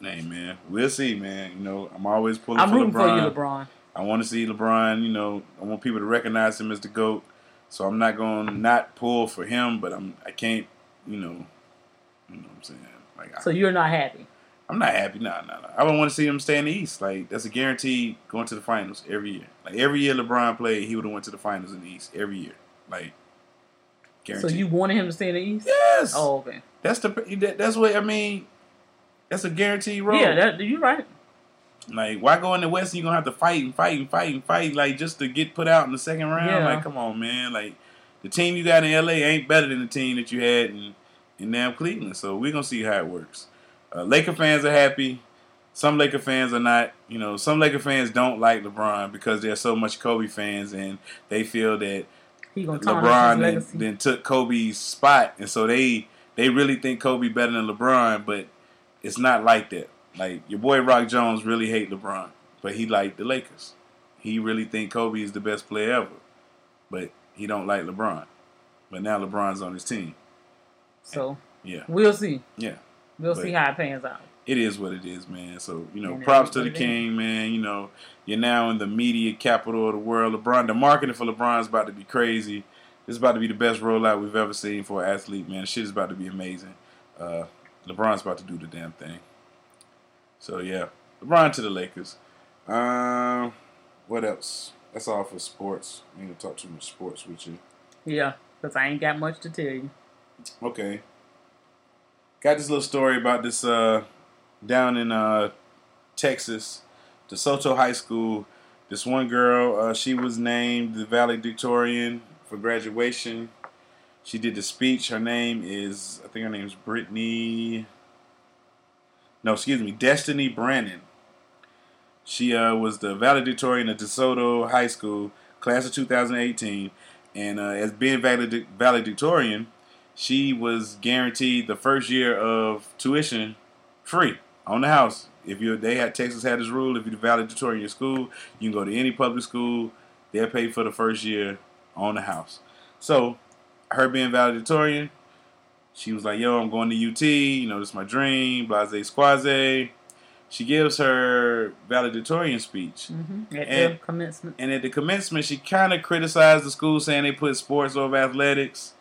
Hey man, we'll see, man. You know, I'm always pulling I'm for rooting LeBron. for you, LeBron. I want to see LeBron. You know, I want people to recognize him as the goat. So I'm not going to not pull for him, but I'm I can't. You know, you know what I'm saying. Like I, So you're not happy. I'm not happy. Nah, nah, nah. I don't want to see him stay in the East. Like that's a guarantee going to the finals every year. Like every year LeBron played, he would have went to the finals in the East every year. Like guarantee. So you wanted him to stay in the East? Yes. Oh, okay. That's the that, that's what I mean. That's a guaranteed role. Yeah, that, you're right. Like, why go in the West? and You gonna have to fight and fight and fight and fight, like just to get put out in the second round. Yeah. Like, come on, man. Like, the team you got in LA ain't better than the team that you had in in damn Cleveland. So we're gonna see how it works. Uh, Laker fans are happy. Some Laker fans are not. You know, some Laker fans don't like LeBron because there's so much Kobe fans and they feel that He gonna LeBron his then, legacy. then took Kobe's spot, and so they they really think Kobe better than LeBron, but it's not like that. Like your boy Rock Jones really hate LeBron, but he like the Lakers. He really think Kobe is the best player ever, but he don't like LeBron. But now LeBron's on his team. So Yeah, we'll see. yeah. We'll But- see how it pans out. It is what it is, man. So you know, And props to the king, man. You know, you're now in the media capital of the world. LeBron, the marketing for LeBron is about to be crazy. This is about to be the best rollout we've ever seen for an athlete, man. Shit is about to be amazing. Uh, LeBron's about to do the damn thing. So yeah, LeBron to the Lakers. Um, what else? That's all for sports. I ain't gonna talk too much sports with you. Yeah, because I ain't got much to tell you. Okay. Got this little story about this uh down in uh Texas, DeSoto High School. This one girl, uh, she was named the valedictorian for graduation. She did the speech. Her name is, I think her name is Brittany. No, excuse me, Destiny Brannon. She uh, was the valedictorian at DeSoto High School, class of 2018. And uh, as being valedic- valedictorian, she was guaranteed the first year of tuition free on the house. If you they had Texas had this rule, if you're the valedictorian in your school, you can go to any public school. They'll pay for the first year on the house. So, her being valedictorian, she was like, "Yo, I'm going to UT. You know, this is my dream." Blase squaze. She gives her valedictorian speech. Mm-hmm. At And- the commencement. And at the commencement, she kind of criticized the school, saying they put sports over athletics.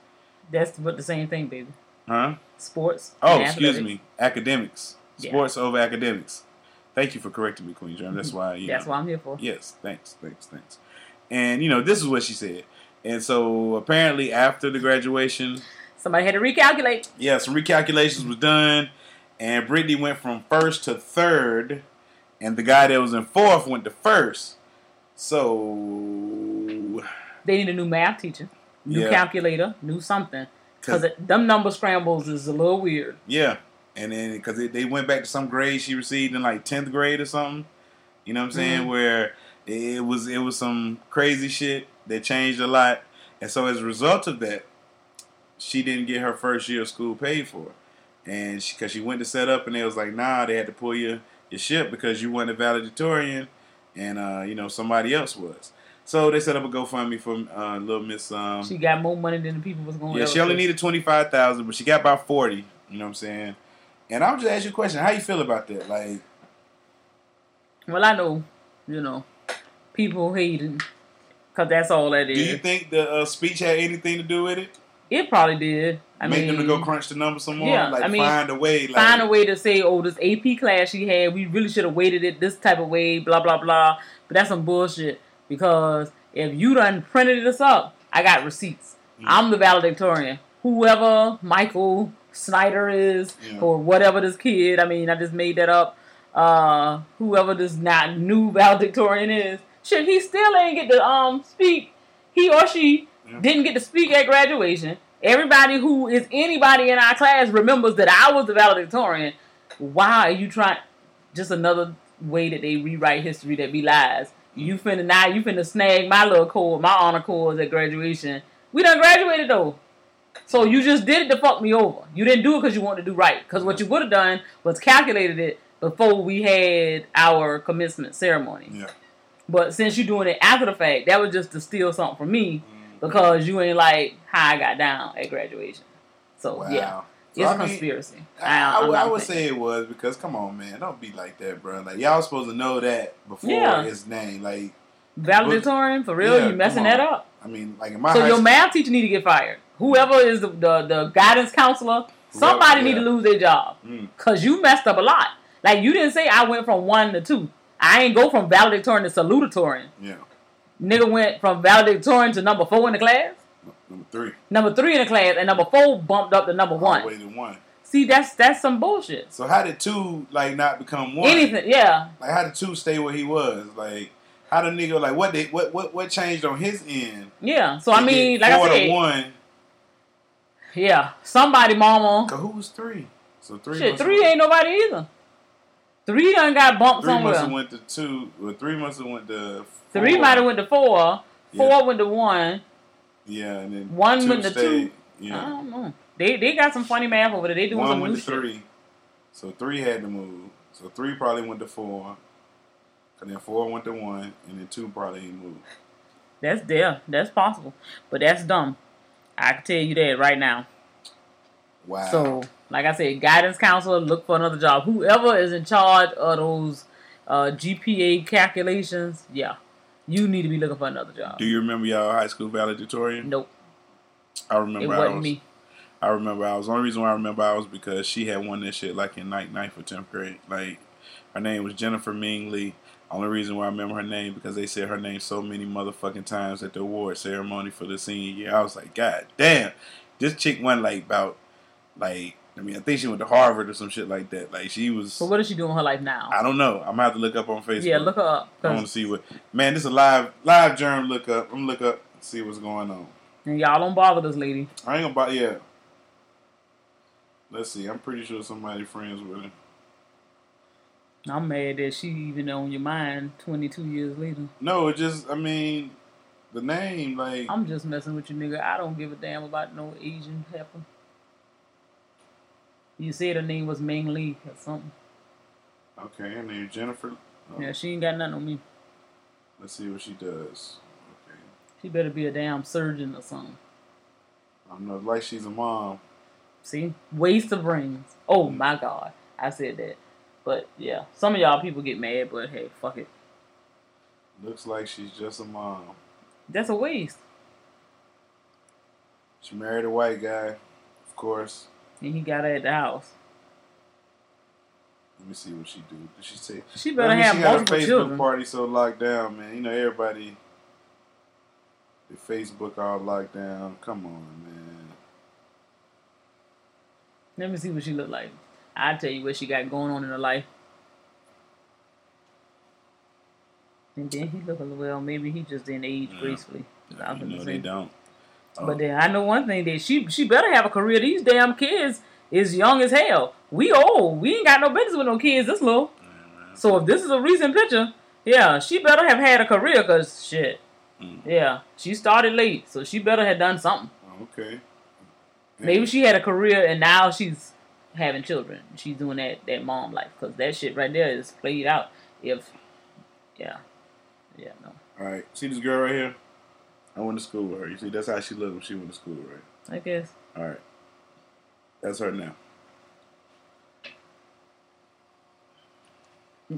That's but the same thing, baby. Huh? Sports. Oh, excuse me. Academics. Yeah. Sports over academics. Thank you for correcting me, Queen Germ. That's why. That's know. what I'm here for. Yes, thanks, thanks, thanks. And you know, this is what she said. And so apparently, after the graduation, Somebody had to recalculate. yeah, some recalculations was done, and Brittany went from first to third, and the guy that was in fourth went to first. So They need a new math teacher, new Yeah. calculator, new something, Because them number scrambles is a little weird. Yeah, and then because they, they went back to some grade she received in like tenth grade or something. You know what I'm saying? Mhm. Where it was it was some crazy shit that changed a lot, and so as a result of that, she didn't get her first year of school paid for, and because she, went to set up and they was like, nah, they had to pull your your ship because you weren't a valedictorian, and uh, you know somebody else was. So they set up a GoFundMe for uh, little Miss. Um, She got more money than the people was going to yeah, she only needed twenty five thousand, but she got about forty. You know what I'm saying? And I'm just ask you a question: How you feel about that? Like, Well, I know, you know, people hating. Because that's all that do is. you think the uh, speech had anything to do with it? It probably did. I Make mean, them to go crunch the numbers some more. Yeah, like I mean, find a way. Like, find a way to say, oh, this AP class she had, we really should have waited it this type of way, blah blah blah. But that's some bullshit because if you done printed this up, I got receipts. Mm. I'm the valedictorian. Whoever Michael Snyder is Yeah. or whatever this kid, I mean, I just made that up. Uh, whoever this not new valedictorian is, shit, he still ain't get to um speak. He or she Yeah. didn't get to speak at graduation. Everybody who is anybody in our class remembers that I was the valedictorian. Why are you trying? Just another way that they rewrite history that be lies. You finna now you finna snag my little cord, my honor cords at graduation. We done graduated though. So you just did it to fuck me over. You didn't do it because you wanted to do right. Because what you would have done was calculated it before we had our commencement ceremony. Yeah. But since you're doing it after the fact, that was just to steal something from me mm-hmm. because you ain't like how I got down at graduation. So Wow. yeah, So, it's I a mean, conspiracy. I, I I would say it was because come on, man, don't be like that, bro. Like y'all supposed to know that before Yeah. his name. Like valedictorian for real. Yeah, you messing that up. I mean, like in my So your school, math teacher need to get fired. Whoever is the the, the guidance counselor, somebody yeah. need to lose their job Mm. because you messed up a lot. Like you didn't say I went from one to two. I ain't go from valedictorian to salutatorian. yeah, Nigga went from valedictorian to number four in the class, number three, number three in the class, and number four bumped up to number all one. way to one. See, that's that's some bullshit. So how did two like not become one? Anything, yeah. Like how did two stay where he was? Like how the nigga like what did what what what changed on his end? Yeah. So I mean, like four I to said, one. Yeah. Somebody, mama. Cause who was three? So three. Shit, three ain't nobody either. Three done got bumped Three must have went to two. Or three must have went to. Three might have went to four. Four Yeah. went to one. Yeah, and then One went to two. I don't know. They they got some funny math over there. They doing one some went new to shit. three. So three had to move. So three probably went to four. And then four went to one, and then two probably ain't moved. That's there. That's possible. But that's dumb. I can tell you that right now. Wow. So, like I said, guidance counselor, look for another job. Whoever is in charge of those uh, GPA calculations, yeah, you need to be looking for another job. Do you remember y'all high school valedictorian? Nope, I remember. it I wasn't was, me. I remember. I was. The only reason why I remember I was because she had won this shit like in ninth, ninth or tenth grade. Like her name was Jennifer Ming Lee. Only reason why I remember her name because they said her name so many motherfucking times at the award ceremony for the senior year. I was like, God damn, this chick won like about like I mean I think she went to Harvard or some shit like that. Like she was. So, what is she doing in her life now? I don't know. I'm gonna have to look up on Facebook. Yeah, look her up. I want to see what. Man, this is a live live germ look up. I'm gonna look up see what's going on. And y'all don't bother this lady. I ain't gonna buy. Yeah. Let's see. I'm pretty sure somebody friends with her. I'm mad that she even on your mind 22 years later. No, it just. I mean, the name like. I'm just messing with you, nigga. I don't give a damn about no Asian heifer. You said her name was Ming Lee or something. Okay, her name is Jennifer. Oh, Yeah, she ain't got nothing on me. Let's see what she does. Okay. She better be a damn surgeon or something. I don't know. Like she's a mom. See? Waste of brains. Oh my god. I said that. But yeah, some of y'all people get mad, but hey, fuck it. Looks like she's just a mom. That's a waste. She married a white guy, of course. And he got her at the house. Let me see what she do. Did she say? She I better mean, have she got multiple a Facebook children. party so locked down, man. You know everybody. The Facebook all locked down. Come on, man. Let me see what she look like. I'll tell you what she got going on in her life. And then he look a little well, maybe he just didn't age Yeah. gracefully. I know say. they don't. Oh, But then I know one thing that she she better have a career. These damn kids is young as hell. We old. We ain't got no business with no kids this little. So if this is a recent picture, yeah, she better have had a career. Cause shit, Mm. yeah, she started late, so she better have done something. okay. Maybe she had a career and now she's having children. She's doing that that mom life. Cause that shit right there is played out. If yeah, yeah, no, All right. See this girl right here? I went to school with her. You see, that's how she looked when she went to school, right? I guess. All right. That's her now.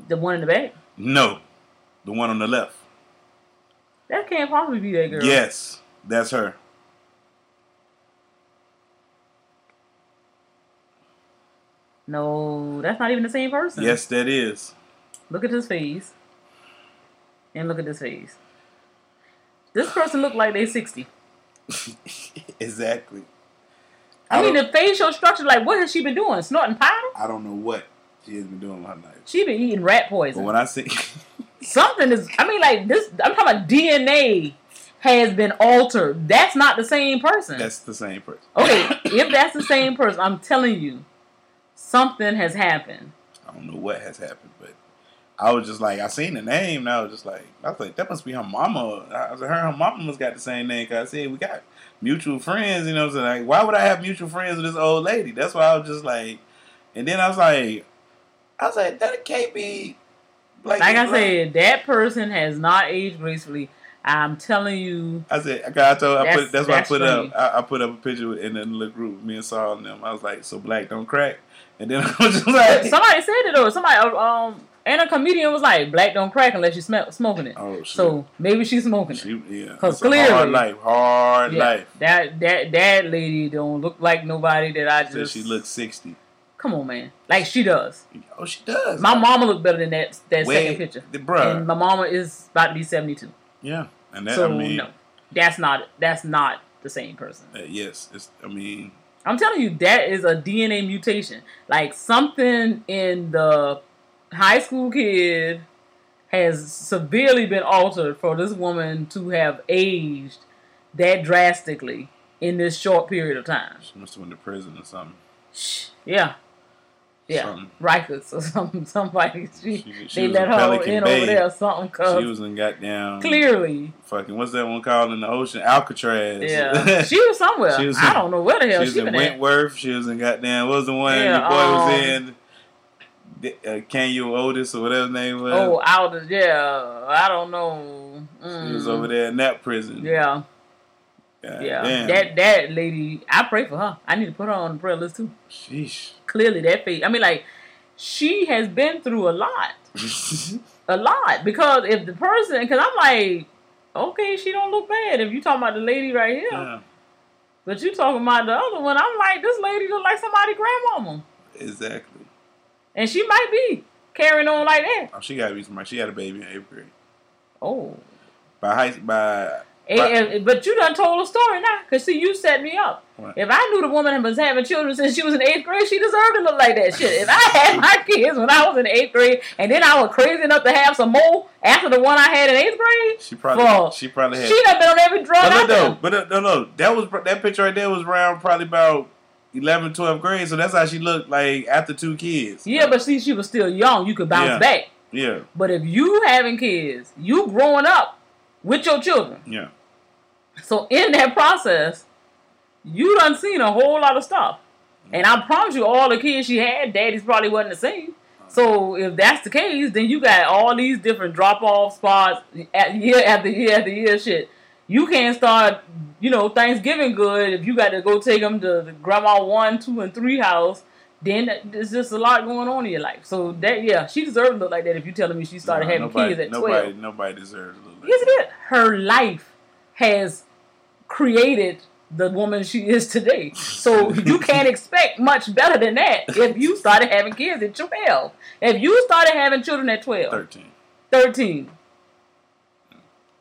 The one in the back. No, the one on the left. That can't possibly be that girl. Yes, that's her. No, that's not even the same person. Yes, that is. Look at his face. And look at this face. This person looked like they're 60. exactly. I, mean, the facial structure, like, what has she been doing? Snorting powder? I don't know what she has been doing all night. She been eating rat But poison. when I see, Something is, I mean, like, this, I'm talking about DNA has been altered. That's not the same person. that's the same person. okay, if that's the same person, I'm telling you, something has happened. I don't know what has happened, but I was just like, I seen the name, and I was just like, I was like, that must be her mama. I was like, her and her mama must got the same name. Cause I said we got mutual friends, you know. So like, why would I have mutual friends with this old lady? That's why I was just like, and then I was like, I was like, that can't be. Like, I said, that person has not aged gracefully. I'm telling you, I said, I told, I That's- put, that's why I put up, I, I put up a picture in the little group, me and Saul and them. I was like, so black don't crack, and then I was just like, somebody said it though. Somebody, uh, um, and a comedian was like, "Black don't crack unless you smell smoking it." oh shit, So maybe she's smoking it. she, yeah, Cause It's a hard life, hard Yeah, life. that that that lady don't look like nobody that I just. she looks sixty. Come on, man. Like she does. Oh, she does. My mama looked better than that that Wait, second picture. the- bruh. And my mama is about to be seventy two. Yeah, and that So I mean, no, that's not that's not the same person. uh, yes, it's. I mean, I'm telling you, that is a DNA mutation. Like something in the high school kid has severely been altered for this woman to have aged that drastically in this short period of time. she must have went to prison or something. Yeah. Yeah. Something. Rikers or something. Somebody. She, She- she they was let her Pelican in Bay. over there or something. Cause She was in goddamn clearly. fucking what's that one called in the ocean? Alcatraz. Yeah. she was somewhere. She was I don't know where the hell she she, was in been at. Wentworth. She was in goddamn. What was the one Yeah, your boy was um, in? Uh, Can you Otis or whatever his name was? Oh, out yeah. I don't know. She was Mm. over there in that prison. Yeah, God yeah. damn. That that lady, I pray for her. I need to put her on the prayer list too. Sheesh. Clearly, that face. I mean, like she has been through a lot, a lot. Because if the person, because I'm like, okay, she don't look bad. If you talking about the lady right here, yeah, but you talking about the other one, I'm like, this lady look like somebody grandmama, exactly. and she might be carrying on like that. Oh, she gotta be somebody. She had a baby in eighth grade. Oh. By high by. And- and- but you done told a story now, cause see, you set me up. What? If I knew the woman was having children since she was in eighth grade, she deserved to look like that shit. If I had my kids when I was in eighth grade, and then I was crazy enough to have some more after the one I had in eighth grade, She probably. Well, she probably had. she done been on every drug But though, there. but no, no, that was that picture right there was around probably about 11, 12 grade. So that's how she looked like after two kids. Yeah, but see, she was still young. You could bounce Yeah. back. Yeah, But if you having kids, you growing up with your children. yeah. So in that process, you done seen a whole lot of stuff. And I promise you, all the kids she had, daddies probably wasn't the same. So if that's the case, then you got all these different drop off spots at year after year after year. Shit, you can't start, you know, Thanksgiving good if you got to go take them to the grandma one, two, and three house. Then there's just a lot going on in your life. So that yeah, she deserves to look like that. If you're telling me she started Nah, having nobody, kids at nobody, twelve, Nobody deserves bit. Yes, it. Her life has created the woman she is today. So you can't expect much better than that if you started having kids at 12. If you started having children at 12, 13. 13,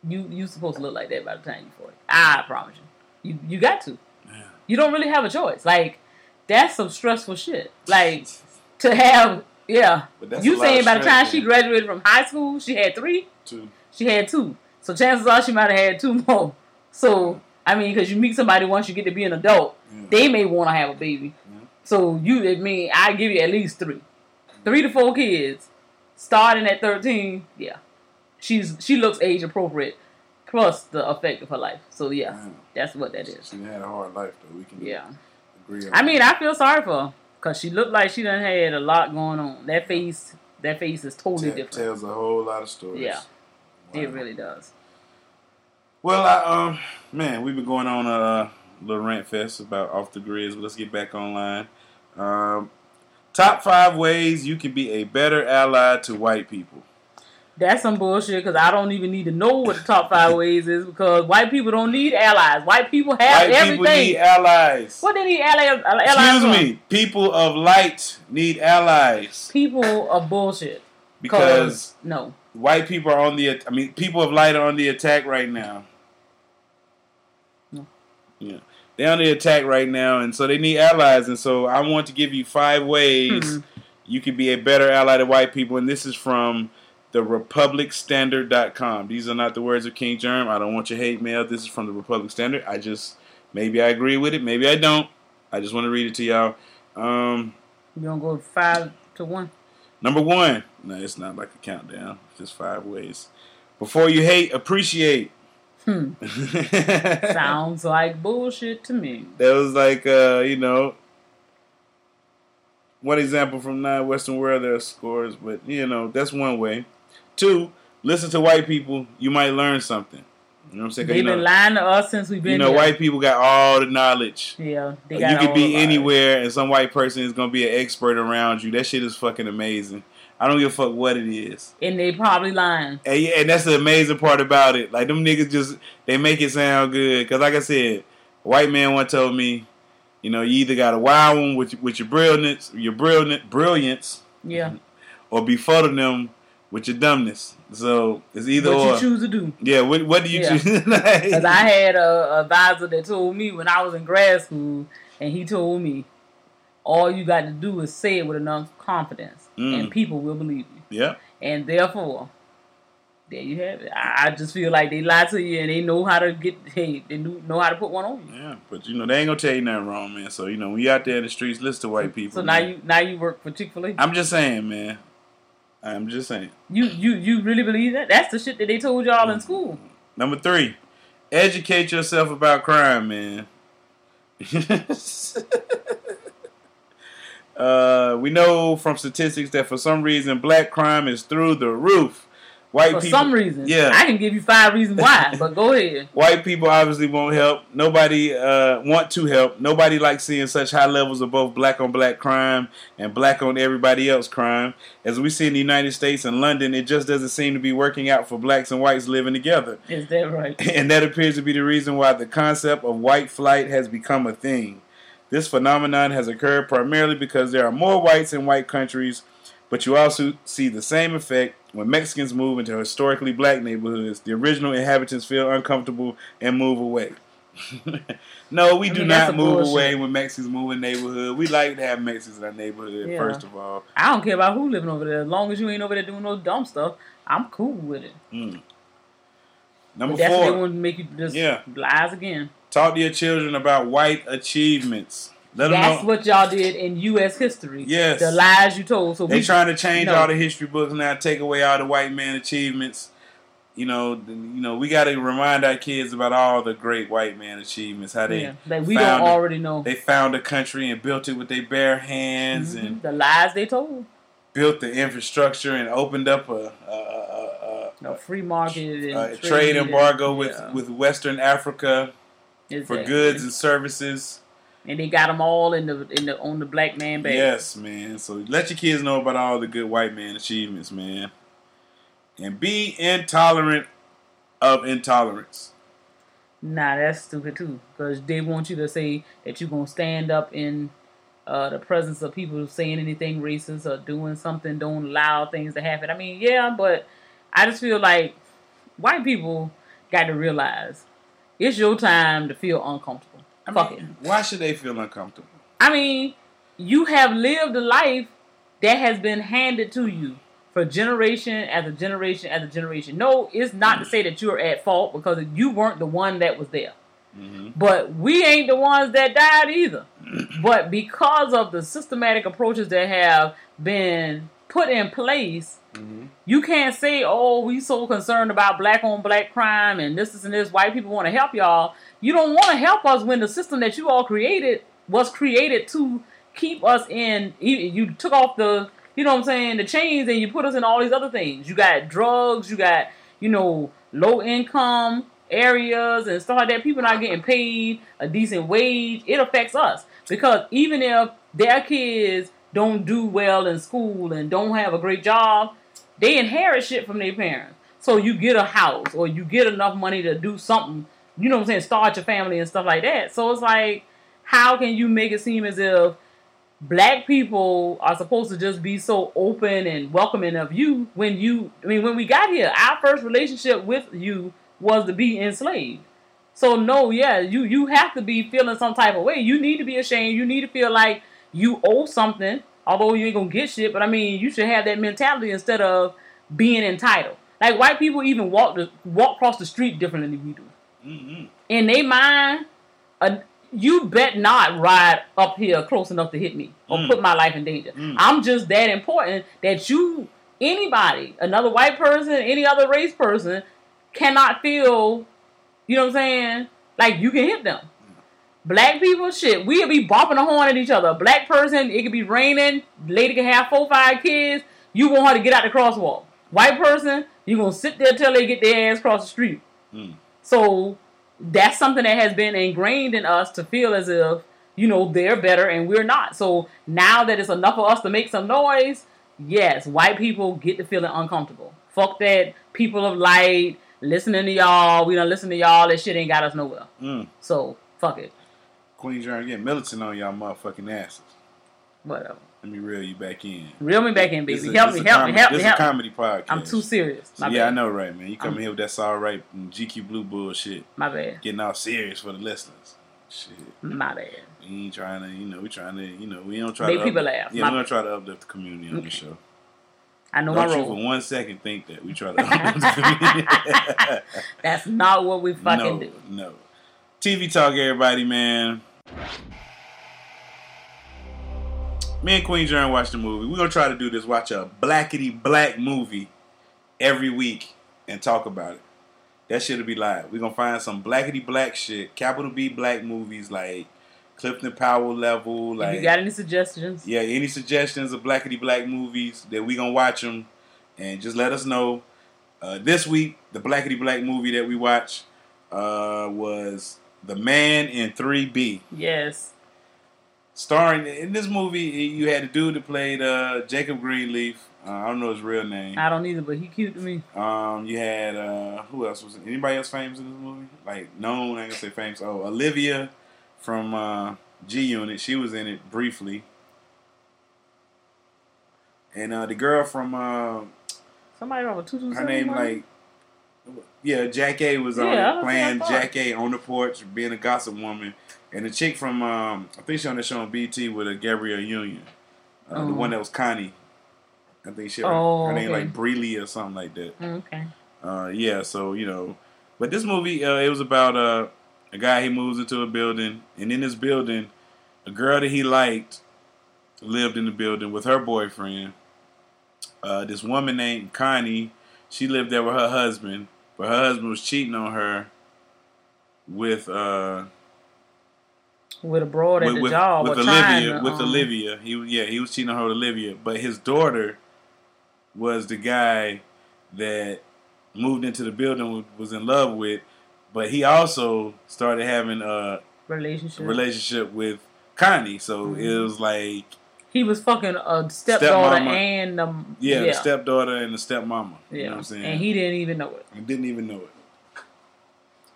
you you supposed to look like that by the time you're 40. I promise you. You you got to. Yeah. You don't really have a choice. Like that's some stressful shit. Like to have yeah. But that's You saying by the time she graduated from high school, she had three? Two. She had two. So chances are she might have had two more. So I mean, because you meet somebody once you get to be an adult, Yeah. they may want to have a baby. Yeah. So you, I mean, I give you at least three, three to four kids, starting at thirteen. Yeah, she's she looks age appropriate, plus the effect of her life. So yeah, Yeah. that's what that is. She had a hard life, though. We can Yeah, agree I mean, I feel sorry for her because she looked like she done had a lot going on. That face, that face is totally Te- different. tells a whole lot of stories. Yeah. Wow. It really does. Well, I, um, man, we've been going on a little rant fest about off the grids, but let's get back online. Um, top five ways you can be a better ally to white people. That's some bullshit because I don't even need to know what the top five ways is because white people don't need allies. White people have White everything. people need allies. what they need allies? allies Excuse me. People of light need allies People of bullshit. because no, white people are on the. I mean, people of light are on the attack right now. No. Yeah, they're on the attack right now, and so they need allies. And so I want to give you five ways Hmm. you can be a better ally to white people. And this is from the republicstandard.com. These are not the words of King Germ. I don't want your hate mail. This is from the Republic Standard. I just maybe I agree with it, maybe I don't. I just want to read it to y'all. Um, you gonna go five to one? Number one. No, it's not like a countdown. It's just five ways. Before you hate, appreciate. Hmm. Sounds like bullshit to me. That was like, uh, you know, one example from Nine Western world. There are scores, but you know, that's one way. Two, listen to white people. You might learn something. You know what I'm saying? They've you know, been lying to us since we've been you know white people got all the knowledge. Yeah, they you got could all be anywhere, and some white person is gonna be an expert around you. That shit is fucking amazing. I don't give a fuck what it is. and they probably lying. And, yeah, and that's the amazing part about it. Like them niggas just they make it sound good. Cause like I said, a white man one told me, you know, you either got a wow them with with your brilliance, your brilliant brilliance, Yeah, or befuddle them with your dumbness. So it's either what or. you choose to do. yeah, what, what do you Yeah. choose? Because I had a, a advisor that told me when I was in grad school, and he told me, all you got to do is say it with enough confidence, Mm. and people will believe you. yeah, And therefore, there you have it. I, I just feel like they lie to you, and they know how to get. Hey, they know how to put one on you. yeah. But you know they ain't gonna tell you nothing wrong, man. So you know when you out there in the streets, listen to white people. So now man. you now you work for Chick Fil A. I'm just saying, man. I'm just saying. You you you really believe that? That's the shit that they told y'all in school. Number three, educate yourself about crime, man. uh, we know from statistics that for some reason black crime is through the roof. White For people, some reason, yeah. I can give you five reasons why, but go ahead. White people obviously won't help. Nobody uh, want to help. Nobody likes seeing such high levels of both black on black crime and black on everybody else crime. As we see in the United States and London, it just doesn't seem to be working out for blacks and whites living together. Is that right? And that appears to be the reason why the concept of white flight has become a thing. This phenomenon has occurred primarily because there are more whites in white countries, but you also see the same effect when Mexicans move into historically black neighborhoods. The original inhabitants feel uncomfortable and move away. no, we I do mean, that's not move bullshit. away when Mexicans move in neighborhood. We like to have Mexicans in our neighborhood, Yeah. first of all. I don't care about who living over there. As long as you ain't over there doing no dumb stuff, I'm cool with it. Mm. Number But that's what they four, want to make you just Yeah. lies again. talk to your children about white achievements. Let That's what y'all did in U.S. history. Yes. the lies you told. So They trying to change no. all the history books now, take away all the white man achievements. You know, you know, we got to remind our kids about all the great white man achievements. How they yeah, that we found don't already know. they found a country and built it with their bare hands Mhm. and the lies they told. built the infrastructure and opened up a, a, a, No free market and a, a trade and- embargo with yeah, with Western Africa for goods and services. And they got them all in the in the on the black man bag. Yes, man. So let your kids know about all the good white man achievements, man. And be intolerant of intolerance. Nah, that's stupid too. Because they want you to say that you're gonna stand up in uh, the presence of people saying anything racist or doing something, don't allow things to happen. I mean, yeah, but I just feel like white people got to realize it's your time to feel uncomfortable. I Fuck it. why should they feel uncomfortable? I mean, you have lived a life that has been handed to you for generation after generation after generation. No, it's not to say that you're at fault because you weren't the one that was there. Mm-hmm. But we ain't the ones that died either. but because of the systematic approaches that have been put in place, mm-hmm. you can't say, "Oh, we so concerned about black on black crime and this, this, and this. White people want to help y'all." You don't want to help us when the system that you all created was created to keep us in. You took off the, you know what I'm saying, the chains, and you put us in all these other things. You got drugs. You got you know low income areas and stuff like that. People not getting paid a decent wage. It affects us because even if their kids don't do well in school and don't have a great job, they inherit shit from their parents. So you get a house or you get enough money to do something, you know what I'm saying, start your family and stuff like that. So it's like, how can you make it seem as if black people are supposed to just be so open and welcoming of you when you I mean when we got here, our first relationship with you was to be enslaved. So no, yeah, you you have to be feeling some type of way. You need to be ashamed. You need to feel like you owe something, although you ain't gonna get shit. But I mean, you should have that mentality instead of being entitled. Like white people even walk the walk across the street differently than we do. Mm-hmm. In they mind, uh, you bet not ride up here close enough to hit me or Mm. put my life in danger. Mm. I'm just that important that you, anybody, another white person, any other race person, cannot feel, you know what I'm saying, like you can hit them. Black people, shit, we'll be bopping the horn at each other. A black person, it could be raining, lady can have four, five kids, you want her to get out the crosswalk. White person, you gonna sit there till they get their ass across the street. Mm. So that's something that has been ingrained in us to feel as if, you know, they're better and we're not. So now that it's enough of us to make some noise, yes, white people get to feeling uncomfortable. Fuck that people of light, listening to y'all, we don't listen to y'all, that shit ain't got us nowhere. Mm. So fuck it. Queen John getting militant on y'all motherfucking asses. Whatever. Let me reel you back in. Reel me back in, baby. is- help me, a help me, comedy- help this me, a help me. comedy podcast. I'm too serious. My yeah, I know, right, man. You come I'm- here with that all right GQ Blue bullshit. My bad. Getting all serious for the listeners. Shit. My bad. We ain't trying to, you know, we trying to, you know, we don't try to Make to people laugh. Yeah, My we don't bad. try to uplift the community on the show. I know don't my you for one second think that we try to uplift the community. That's not what we fucking no, do. no. TV talk, everybody, man. Me and Queen Germ watched the movie. We're gonna try to do this. Watch a blackety black movie every week and talk about it. That shit'll be live. We're gonna find some blackety black shit, capital B black movies like Clifton Powell level, if like you got any suggestions, yeah, any suggestions of blackety black movies that we gonna watch them, and just let us know. Uh, this week, the blackety black movie that we watched uh, was The Man in 3B, yes. Starring in this movie. You had a dude that played uh, Jacob Greenleaf. Uh, I don't know his real name. I don't either, but he cute to me. Um, you had uh, who else was it? Anybody else famous in this movie? Like known? I ain't gonna say famous. Oh, Olivia from uh, G Unit. She was in it briefly. And uh, the girl from uh, Somebody over two two her name like yeah, Jackée was on Yeah, it, that's what I playing. Jackée on the porch, being a gossip woman, and the chick from um, I think she on the show on BT with a Gabrielle Union, uh, the one that was Connie. I think she Oh, her name okay. like Brely or something like that. Mm, Okay. Uh, yeah, so you know, but this movie uh, it was about uh, a guy he moves into a building, and in this building, a girl that he liked lived in the building with her boyfriend. Uh, this woman named Connie, she lived there with her husband, but her husband was cheating on her with uh With a broad at with, the job with trying Olivia to, with um, Olivia. He yeah, he was cheating on her with Olivia, but his daughter was the guy that moved into the building was in love with, but he also started having a relationship. relationship with Connie. So it Mhm. was like he was fucking a stepdaughter Stepmama. and um, yeah, yeah, the stepdaughter and the stepmama. yeah. You know what I'm saying? and he didn't even know it. He didn't even know it.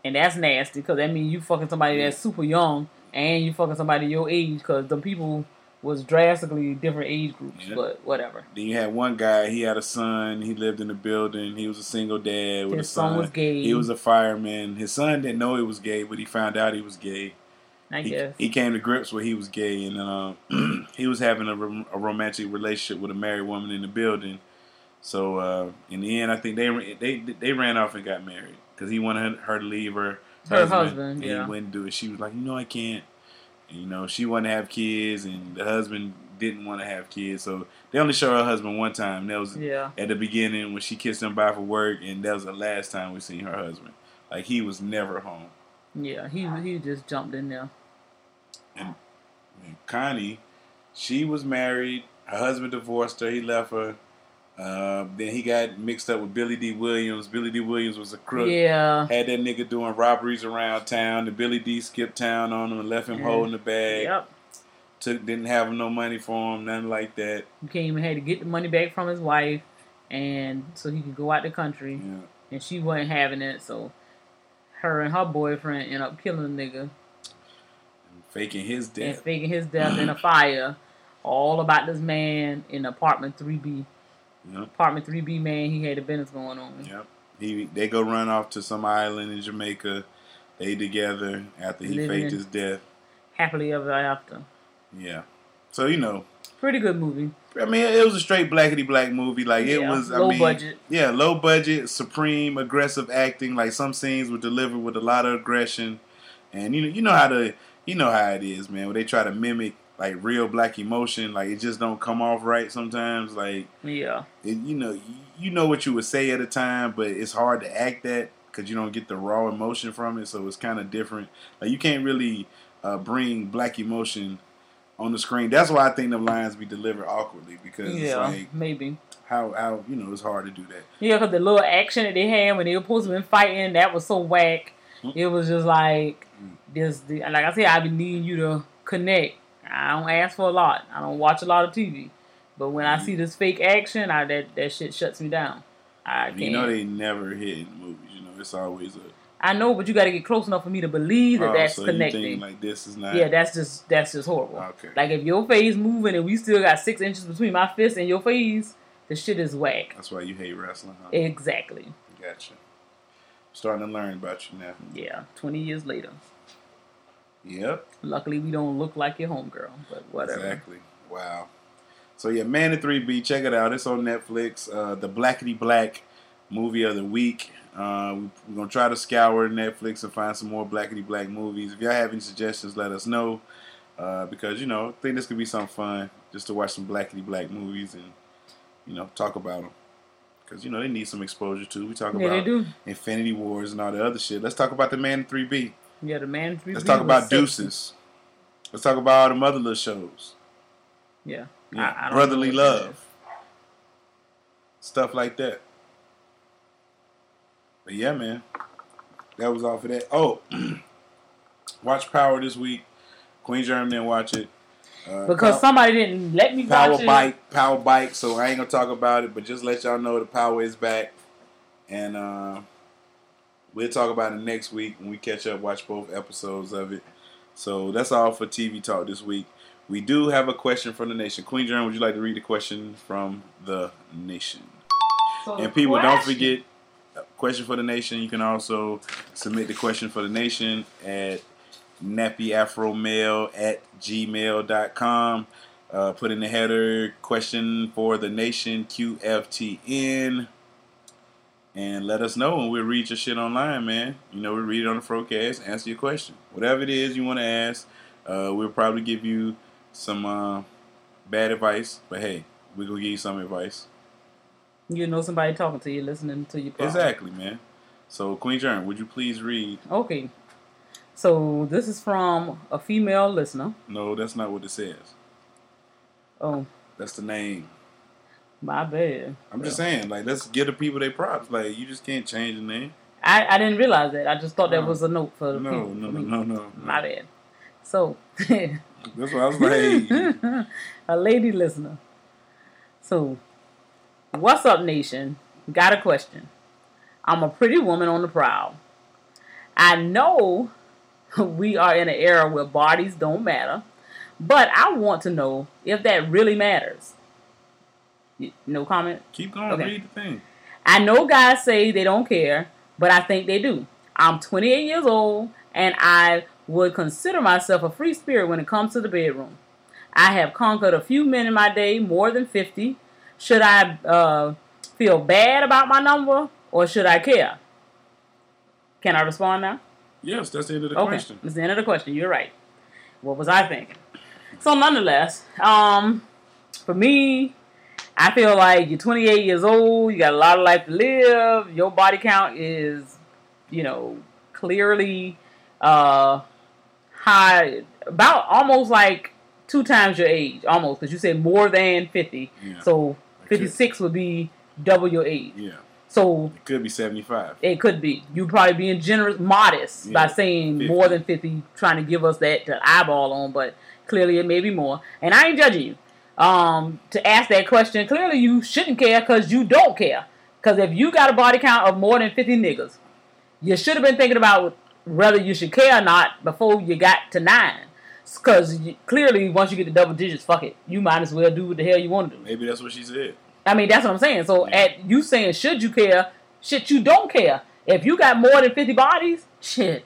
And that's nasty because that means you fucking somebody that's super young and you fucking somebody your age because the people was drastically different age groups. Yeah. But whatever. Then you had one guy. He had a son. He lived in the building. He was a single dad with His a son. son was gay. He was a fireman. His son didn't know he was gay, but he found out he was gay. I he, guess. he came to grips where he was gay, and um, he was having a, rom- a romantic relationship with a married woman in the building. So uh, in the end, I think they they they ran off and got married because he wanted her to leave her Her husband, and yeah. he wouldn't do it. She was like, you know, I can't. And, you know, she wanted to have kids, and the husband didn't want to have kids. So they only show her husband one time. That was Yeah. at the beginning when she kissed him by for work, and that was the last time we seen her husband. Like he was never home. Yeah, he he just jumped in there. And, and Connie, she was married. Her husband divorced her. He left her. Uh, then he got mixed up with Billy Dee Williams. Billy Dee Williams was a crook. Yeah. Had that nigga doing robberies around town. And Billy Dee skipped town on him and left him Yeah. holding the bag. Yep. Took didn't have no money for him, nothing like that. He came and had to get the money back from his wife, and so he could go out the country. Yeah. And she wasn't having it, so her and her boyfriend end up killing the nigga Faking his and death. faking his death in a fire. All about this man in apartment 3B. Yep. Apartment 3B man, he had a business going on. Yep. He they go run off to some island in Jamaica. They together after he Living faked his death. Happily ever after. Yeah. So you know, Pretty good movie. I mean, it was a straight blackety black movie. Like it Yeah, was, I low mean, budget. Yeah, low budget, supreme, aggressive acting. Like some scenes were delivered with a lot of aggression, and you know, you know how to, you know how it is, man. When they try to mimic like real black emotion, like it just don't come off right sometimes. Like Yeah. it, you know, you, you know what you would say at a time, but it's hard to act that because you don't get the raw emotion from it. So it's kind of different. Like you can't really uh, bring black emotion on the screen. That's why I think the lines be delivered awkwardly because it's Yeah, like maybe. how how you know it's hard to do that. Yeah, because the little action that they had when they were supposed to be fighting, that was so whack. Mm. It was just like this. The, like I said, I've been needing you to connect. I don't ask for a lot. I don't watch a lot of TV, but when Mm. I see this fake action, I that that shit shuts me down. I can't. You know they never hit in movies. You know it's always a I know, but you got to get close enough for me to believe that oh, that's so think like this is not yeah, that's just that's just horrible. Okay. Like if your face moving and we still got six inches between my fist and your face, the shit is whack. that's why you hate wrestling. Huh? Exactly. Gotcha. Starting to learn about you now. Yeah. Twenty years later. Yep. Luckily, we don't look like your homegirl, but whatever. Exactly. Wow. So yeah, Man in 3B, check it out. It's on Netflix. Uh, the Blackety Black movie of the week. Uh, we- we're gonna try to scour Netflix and find some more Blackety Black movies. If y'all have any suggestions, let us know. Uh, because you know, I think this could be some fun just to watch some Blackety Black movies and you know talk about them. Because you know they need some exposure too. We talk Yeah, about. Infinity Wars and all the other shit. Let's talk about the Man in 3B. Yeah, the man. Three B. Let's talk about Deuces. Let's talk about all the other little shows. Yeah. Yeah, I- I brotherly know what that love, stuff like that. But yeah, man, that was all for that. Oh, watch Power this week. Queen Germ didn't watch it uh, Because Pow- somebody didn't let me Power watch it. Bike, Power Bike. So I ain't gonna talk about it, but just let y'all know the Power is back, and uh, we'll talk about it next week when we catch up. Watch both episodes of it. So that's all for TV talk this week. We do have a question from the nation. Queen Germ, would you like to read the question from the nation? So and people, don't forget, question for the nation. You can also submit the question for the nation at nappyafromail at gmail.com. Uh, put in the header question for the nation QFTN and let us know and we'll read your shit online, man. You know, we read it on the Frocast, answer your question. Whatever it is you want to ask, uh, we'll probably give you some uh, bad advice, but hey, we're going to give you some advice. You know somebody talking to you, listening to you. Exactly, man. So, Queen Germ, would you please read? Okay. So this is from a female listener. No, that's not what it says. Oh, That's the name. my bad. I'm just saying, like, let's give the people their props. Like, you just can't change the name. I, I didn't realize that. I just thought that was a note for the No, people. no, for no, no, no. My bad. So, That's what I was like, a lady listener. So, what's up, nation? Got a question. I'm a pretty woman on the prowl. I know we are in an era where bodies don't matter, but I want to know if that really matters. No comment? keep going, Okay. read the thing. I know guys say they don't care, but I think they do. I'm 28 years old, and I would consider myself a free spirit when it comes to the bedroom. I have conquered a few men in my day, more than 50. Should I uh, feel bad about my number, or should I care? Can I respond now? Yes, that's the end of the okay, question. that's the end of the question. You're right. What was I thinking? So, nonetheless, um, for me, I feel like you're 28 years old, you got a lot of life to live, your body count is, you know, clearly uh, high, about almost like two times your age, almost, because you said more than 50. Yeah. So 56 would be double your age. Yeah. So It could be 75. it could be. You probably being generous, modest by saying 50. more than 50, trying to give us that to eyeball on, but clearly it may be more. And I ain't judging you. um, to ask that question. Clearly, you shouldn't care because you don't care. Because if you got a body count of more than 50 niggas, you should have been thinking about whether you should care or not before you got to nine. Because clearly, once you get to double digits, fuck it. You might as well do what the hell you want to do. Maybe that's what she said. I mean, that's what I'm saying. So, at you saying, should you care? Shit, you don't care. If you got more than 50 bodies, shit.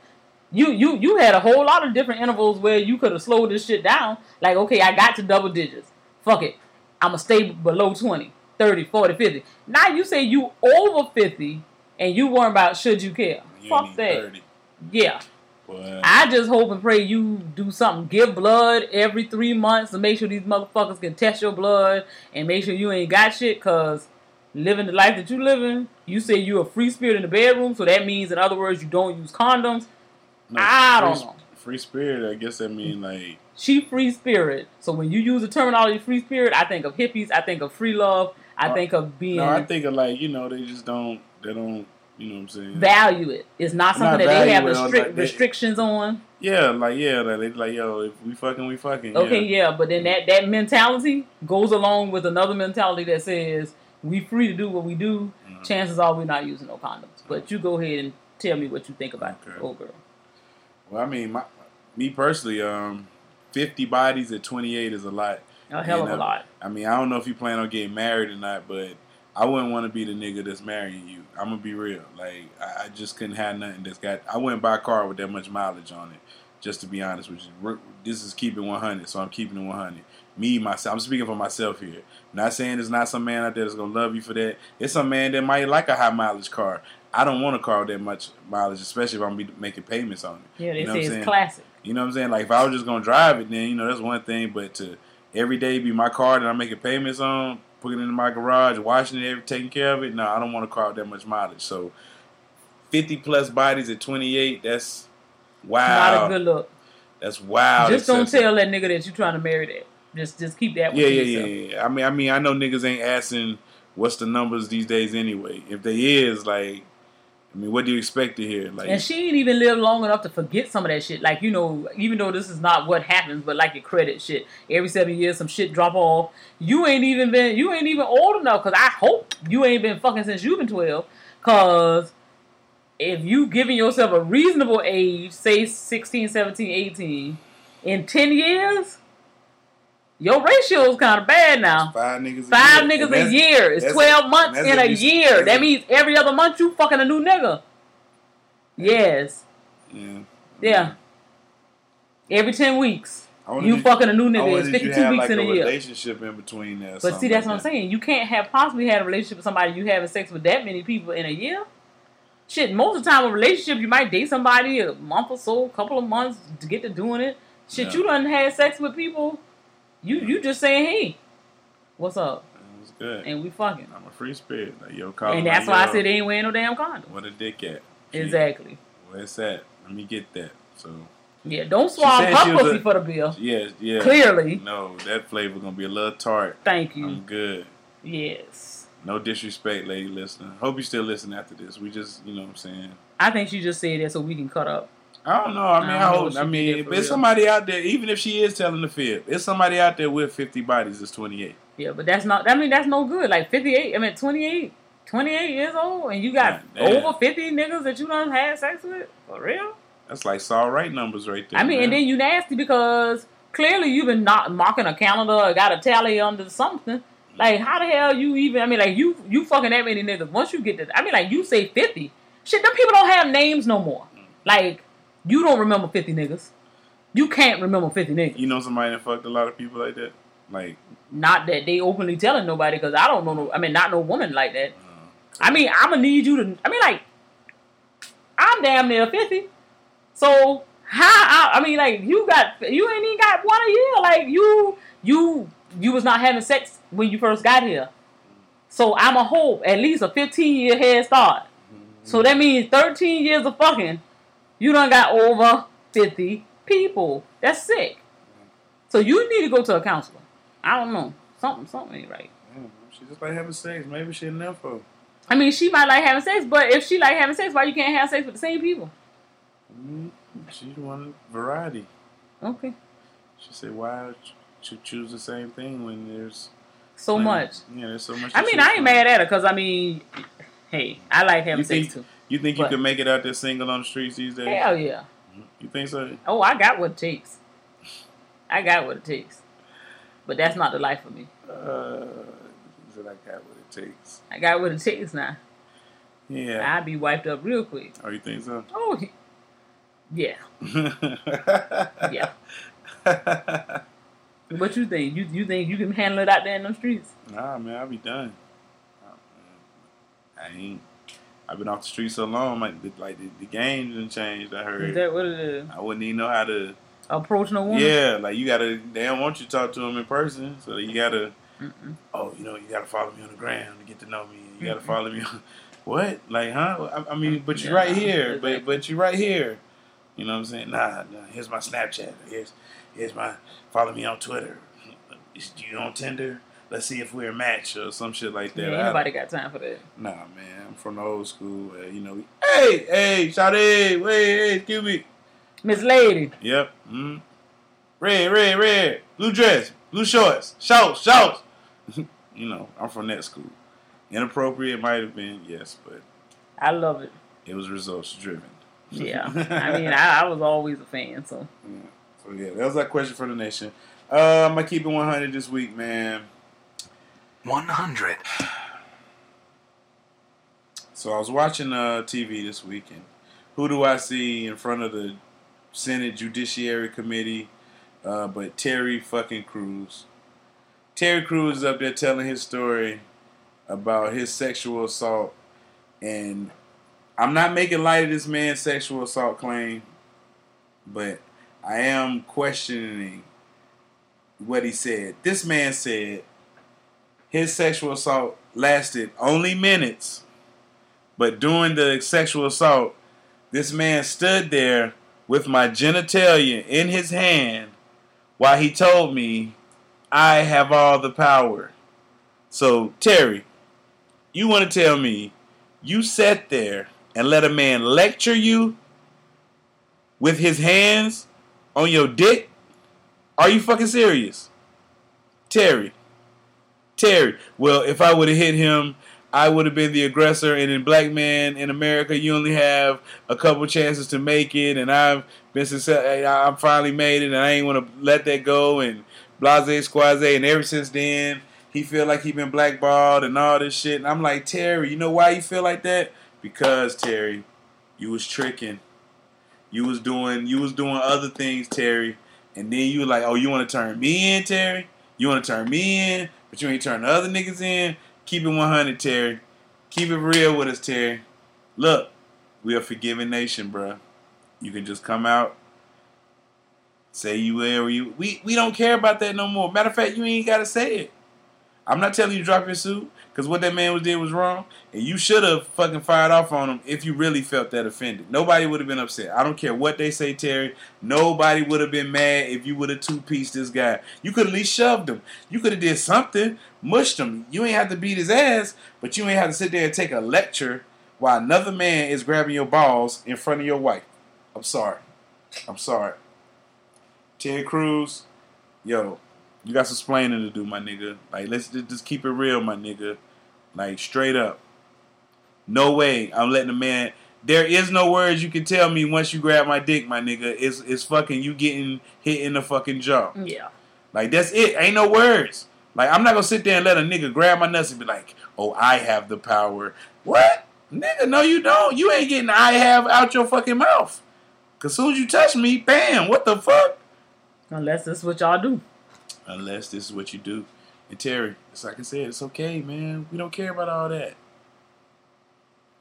You, you you had a whole lot of different intervals where you could have slowed this shit down. Like, okay, I got to double digits. Fuck it. I'm going to stay below 20, 30, 40, 50. Now you say you over 50 and you worry about should you care. You Fuck that. 30. Yeah. But I just hope and pray you do something. Give blood every three months to make sure these motherfuckers can test your blood and make sure you ain't got shit. Cause living the life that you living, you say you a free spirit in the bedroom, so that means, in other words, you don't use condoms. no, I don't free, know. Free spirit, I guess that mean like She free spirit. So when you use the terminology free spirit, I think of hippies. I think of free love. I Uh, think of being no, I think of like you know they just don't they don't you know what I'm saying. value it. It's not Not something that they have it, like they- restrictions on. Yeah, like yeah, like they like yo, if we fucking, we fucking. Okay, yeah. yeah, but then that that mentality goes along with another mentality that says we free to do what we do. Mm-hmm. Chances are we're not using no condoms. But you go ahead and tell me what you think about Okay. it, old girl. Well, I mean, my, me personally, um, fifty bodies at twenty eight is a lot. A hell of a uh, lot. I mean, I don't know if you plan on getting married or not, but I wouldn't want to be the nigga that's marrying you. I'm gonna be real. Like, I, I just couldn't have nothing that's got. I wouldn't buy a car with that much mileage on it. Just to be honest with you, this is keeping 100, so I'm keeping it 100. Me myself, I'm speaking for myself here. Not saying there's not some man out there that's gonna love you for that. It's some man that might like a high mileage car. I don't want a car with that much mileage, especially if I'm be making payments on it. Yeah, they You know say what I'm it's saying? classic. You know what I'm saying? Like if I was just gonna drive it, then you know that's one thing. But to every day be my car that I'm making payments on, putting it in my garage, washing it, every, taking care of it. No, I don't want to car that much mileage. So 50 plus bodies at 28, that's wow. Not a good look. That's wow. just don't tell that nigga that you're trying to marry that. Just just keep that. Yeah, yeah, yourself. yeah, yeah. I mean, I mean, I know niggas ain't asking what's the numbers these days anyway. If they is, like, I mean, what do you expect to hear? Like, And she ain't even lived long enough to forget some of that shit. Like, you know, even though this is not what happens, but like your credit shit. Every seven years, some shit drop off. You ain't even been, you ain't even old enough, because I hope you ain't been fucking since you've been 12. Because if you giving yourself a reasonable age, say 16, 17, 18, in 10 years, your ratio is kind of bad now. five niggas. Five a year. niggas a year. It's 12 months in a year. That means every other month you fucking a new nigga. Yes. Yeah. Yeah. Every 10 weeks. You did- fucking a new nigga. It's 52 weeks like, in a a year. relationship in between there. But see, that's like what I'm saying. You can't have possibly had a relationship with somebody you having sex with that many people in a year. Shit, most of the time a relationship you might date somebody a month or so, a couple of months to get to doing it. Shit, Yeah. you done had sex with people. You you just saying, hey, what's up? It was good. And we fucking. I'm a free spirit. Like, yo, call And that's like, why I said they ain't wearing no damn condom. What a dick at. Exactly. Where that? Let me get that. So Yeah, don't swallow her pussy a- for the bill. yeah, yeah. Clearly. No, that flavor gonna be a little tart. Thank you. I'm good. Yes. No disrespect, lady listener. Hope you still listen after this. We just, you know what I'm saying. I think she just said that so we can cut up. I don't know. I mean, I I, hope. I mean, if real. somebody out there, even if she is telling the fib, it's somebody out there with 50 bodies that's 28. Yeah, but that's not, I mean, that's no good. Like 58, I mean, 28, 28 years old, and you got over 50 niggas that you done had sex with? For real? That's like Saul Right numbers right there. I mean, and then you nasty because clearly you've been not marking a calendar or got a tally under something. Like, how the hell you even, I mean, like, you you fucking that many niggas. Once you get to, I mean, like, you say 50. Shit, them people don't have names no more. Mm. Like, you don't remember 50 niggas. You can't remember 50 niggas. you know somebody that fucked a lot of people like that. Like, Not that they openly telling nobody, because I don't know. No, I mean, not no woman like that. uh, I mean, I'm gonna need you to. I mean, like, I'm damn near fifty. So how? I, I mean, like, you got you ain't even got one a year. Like you, you, you was not having sex when you first got here. So I'm a hope at least a 15 year head start. So that means 13 years of fucking. You don't got over 50 people. That's sick. So you need to go to a counselor. I don't know. Something, something ain't right. she just like having sex. Maybe she a nympho. I mean, she might like having sex, but if she like having sex, why you can't have sex with the same people? Mm, She wanted variety. Okay. She said, "Why? should choose the same thing when there's So when- much. Yeah, there's so much. I mean, I ain't from. mad at her because I mean, hey, I like having You sex think too. You think you But- can make it out there single on the streets these days? Hell yeah. You think so? Oh, I got what it takes. I got what it takes. But that's not the life for me. Uh, I got what it takes. I got what it takes now. Yeah. I'd be wiped up real quick. Oh, you think so? Oh, yeah, yeah. What you think? You you think you can handle it out there in them streets? Nah, man, I'll be done. I ain't. I've been off the street so long, like the, like the, the game done changed. I heard. Is that what it is? I wouldn't even know how to. Approach no woman? Yeah, like you gotta. They don't want you to talk to them in person, so you gotta. Mm-mm. Oh, you know, you gotta follow me on the gram to get to know me. You gotta Mm-mm. follow me. on... What? Like, huh? I, I mean, but you're Yeah, right here. exactly. But but you're right here. You know what I'm saying? Nah, nah. Here's my Snapchat. Here's here's my follow me on Twitter. Is you on Tinder? Let's see if we're a match or some shit like that. Yeah, I- anybody got time for that? Nah, man. I'm from the old school. Uh, you know, we, hey, hey, shout hey, hey, excuse me. Miss Lady. Yep. Mm. Red, red, red. Blue dress, blue shorts, shorts, shorts. you know, I'm from that school. Inappropriate might have been, yes, but I love it. it was results driven. Yeah. I mean, I, I was always a fan, so. So yeah, that was that question for the nation. Uh, I'm keep it 100 this week, man. 100. So I was watching uh, TV this weekend. Who do I see in front of the Senate Judiciary Committee? Uh, but Terry fucking Crews. Terry Crews is up there telling his story about his sexual assault, and I'm not making light of this man's sexual assault claim, but I am questioning what he said. This man said his sexual assault lasted only minutes, but during the sexual assault, this man stood there with my genitalia in his hand while he told me, I have all the power. So, Terry, you want to tell me you sat there and let a man lecture you with his hands on your dick? Are you fucking serious? Terry. Terry. Well, if I would have hit him, I would have been the aggressor. And in black man in America, you only have a couple chances to make it. And I've been successful. I'm finally made it, and I ain't want to let that go. And blase squaze. And ever since then, he feel like he been blackballed and all this shit. And I'm like, Terry, you know why you feel like that? Because Terry, you was tricking. You was doing you was doing other things, Terry. And then you were like, oh, you want to turn me in, Terry? You want to turn me in, but you ain't turn the other niggas in. Keep it 100, Terry. Keep it real with us, Terry. Look, we a forgiving nation, bruh. You can just come out, say you where you. We we don't care about that no more. Matter of fact, you ain't gotta say it. I'm not telling you drop your suit because what that man was did was wrong, and you should have fucking fired off on him if you really felt that offended. Nobody would have been upset. I don't care what they say, Terry. Nobody would have been mad if you would have two pieced this guy. You could at least shoved him. You could have did something, mushed him. You ain't have to beat his ass, but you ain't have to sit there and take a lecture while another man is grabbing your balls in front of your wife. I'm sorry. I'm sorry. Terry Crews, yo, you got some explaining to do, my nigga. Like, let's just, just keep it real, my nigga. Like, straight up. No way I'm letting a man. There is no words you can tell me once you grab my dick, my nigga. It's, it's fucking you getting hit in the fucking jaw. Yeah. Like, that's it. Ain't no words. Like, I'm not gonna sit there and let a nigga grab my nuts and be like, oh, I have the power. What? Nigga, no, you don't. You ain't getting I have out your fucking mouth. Cause soon as you touch me, bam, what the fuck? Unless this is what y'all do. Unless this is what you do. And Terry, it's like I said, it's okay, man. We don't care about all that.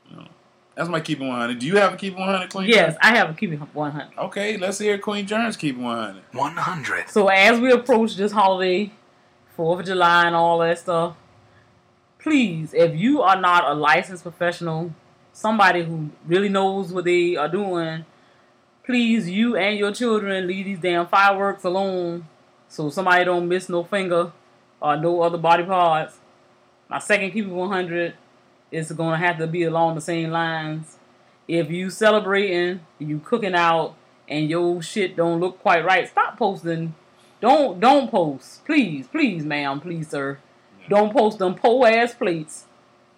You know, that's my keep it 100. Do you have a keep it 100, Queen? Yes, I have a keep it 100. Okay, let's hear Queen Jones keep it 100. 100. So as we approach this holiday, Fourth of July and all that stuff, please, if you are not a licensed professional, somebody who really knows what they are doing, please, you and your children leave these damn fireworks alone, so somebody don't miss no finger or no other body parts. My second keep it 100 is gonna have to be along the same lines. If you celebrating, you cooking out, and your shit don't look quite right, stop posting Don't don't post, please, please, ma'am, please, sir. Don't post them po ass plates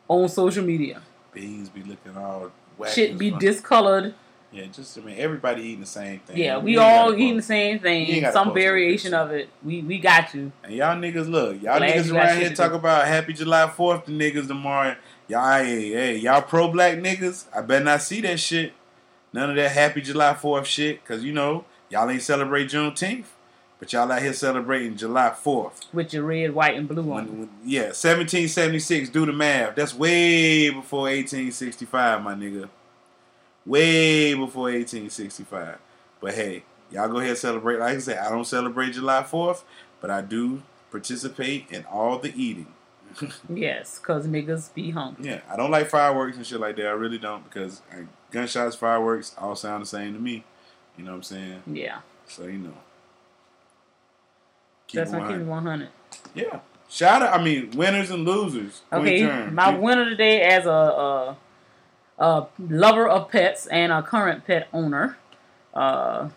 on social media. Beans be looking all. Shit be discolored. Yeah, just I mean, everybody eating the same thing. Yeah, You we all eating the same thing, some variation of it. We we got you. And y'all niggas, look, y'all Glad niggas around here talk do. about Happy July Fourth to niggas tomorrow. Y'all, hey, hey, y'all pro black niggas. I better not see that shit. None of that Happy July Fourth shit, cause you know y'all ain't celebrate Juneteenth, but y'all out here celebrating July Fourth. With your red, white, and blue on. When, yeah, 1776. Do the math. That's way before 1865, my nigga. Way before 1865. But hey, y'all go ahead and celebrate. Like I said, I don't celebrate July 4th, but I do participate in all the eating. Yes, cause niggas be hungry. Yeah, I don't like fireworks and shit like that. I really don't because I, gunshots, fireworks, all sound the same to me. You know what I'm saying? Yeah, So you know. Keep that's it gonna keep 100. one hundred. Yeah. Shout out. I mean, winners and losers. Okay, my winner today as a, a a lover of pets and a current pet owner. Uh,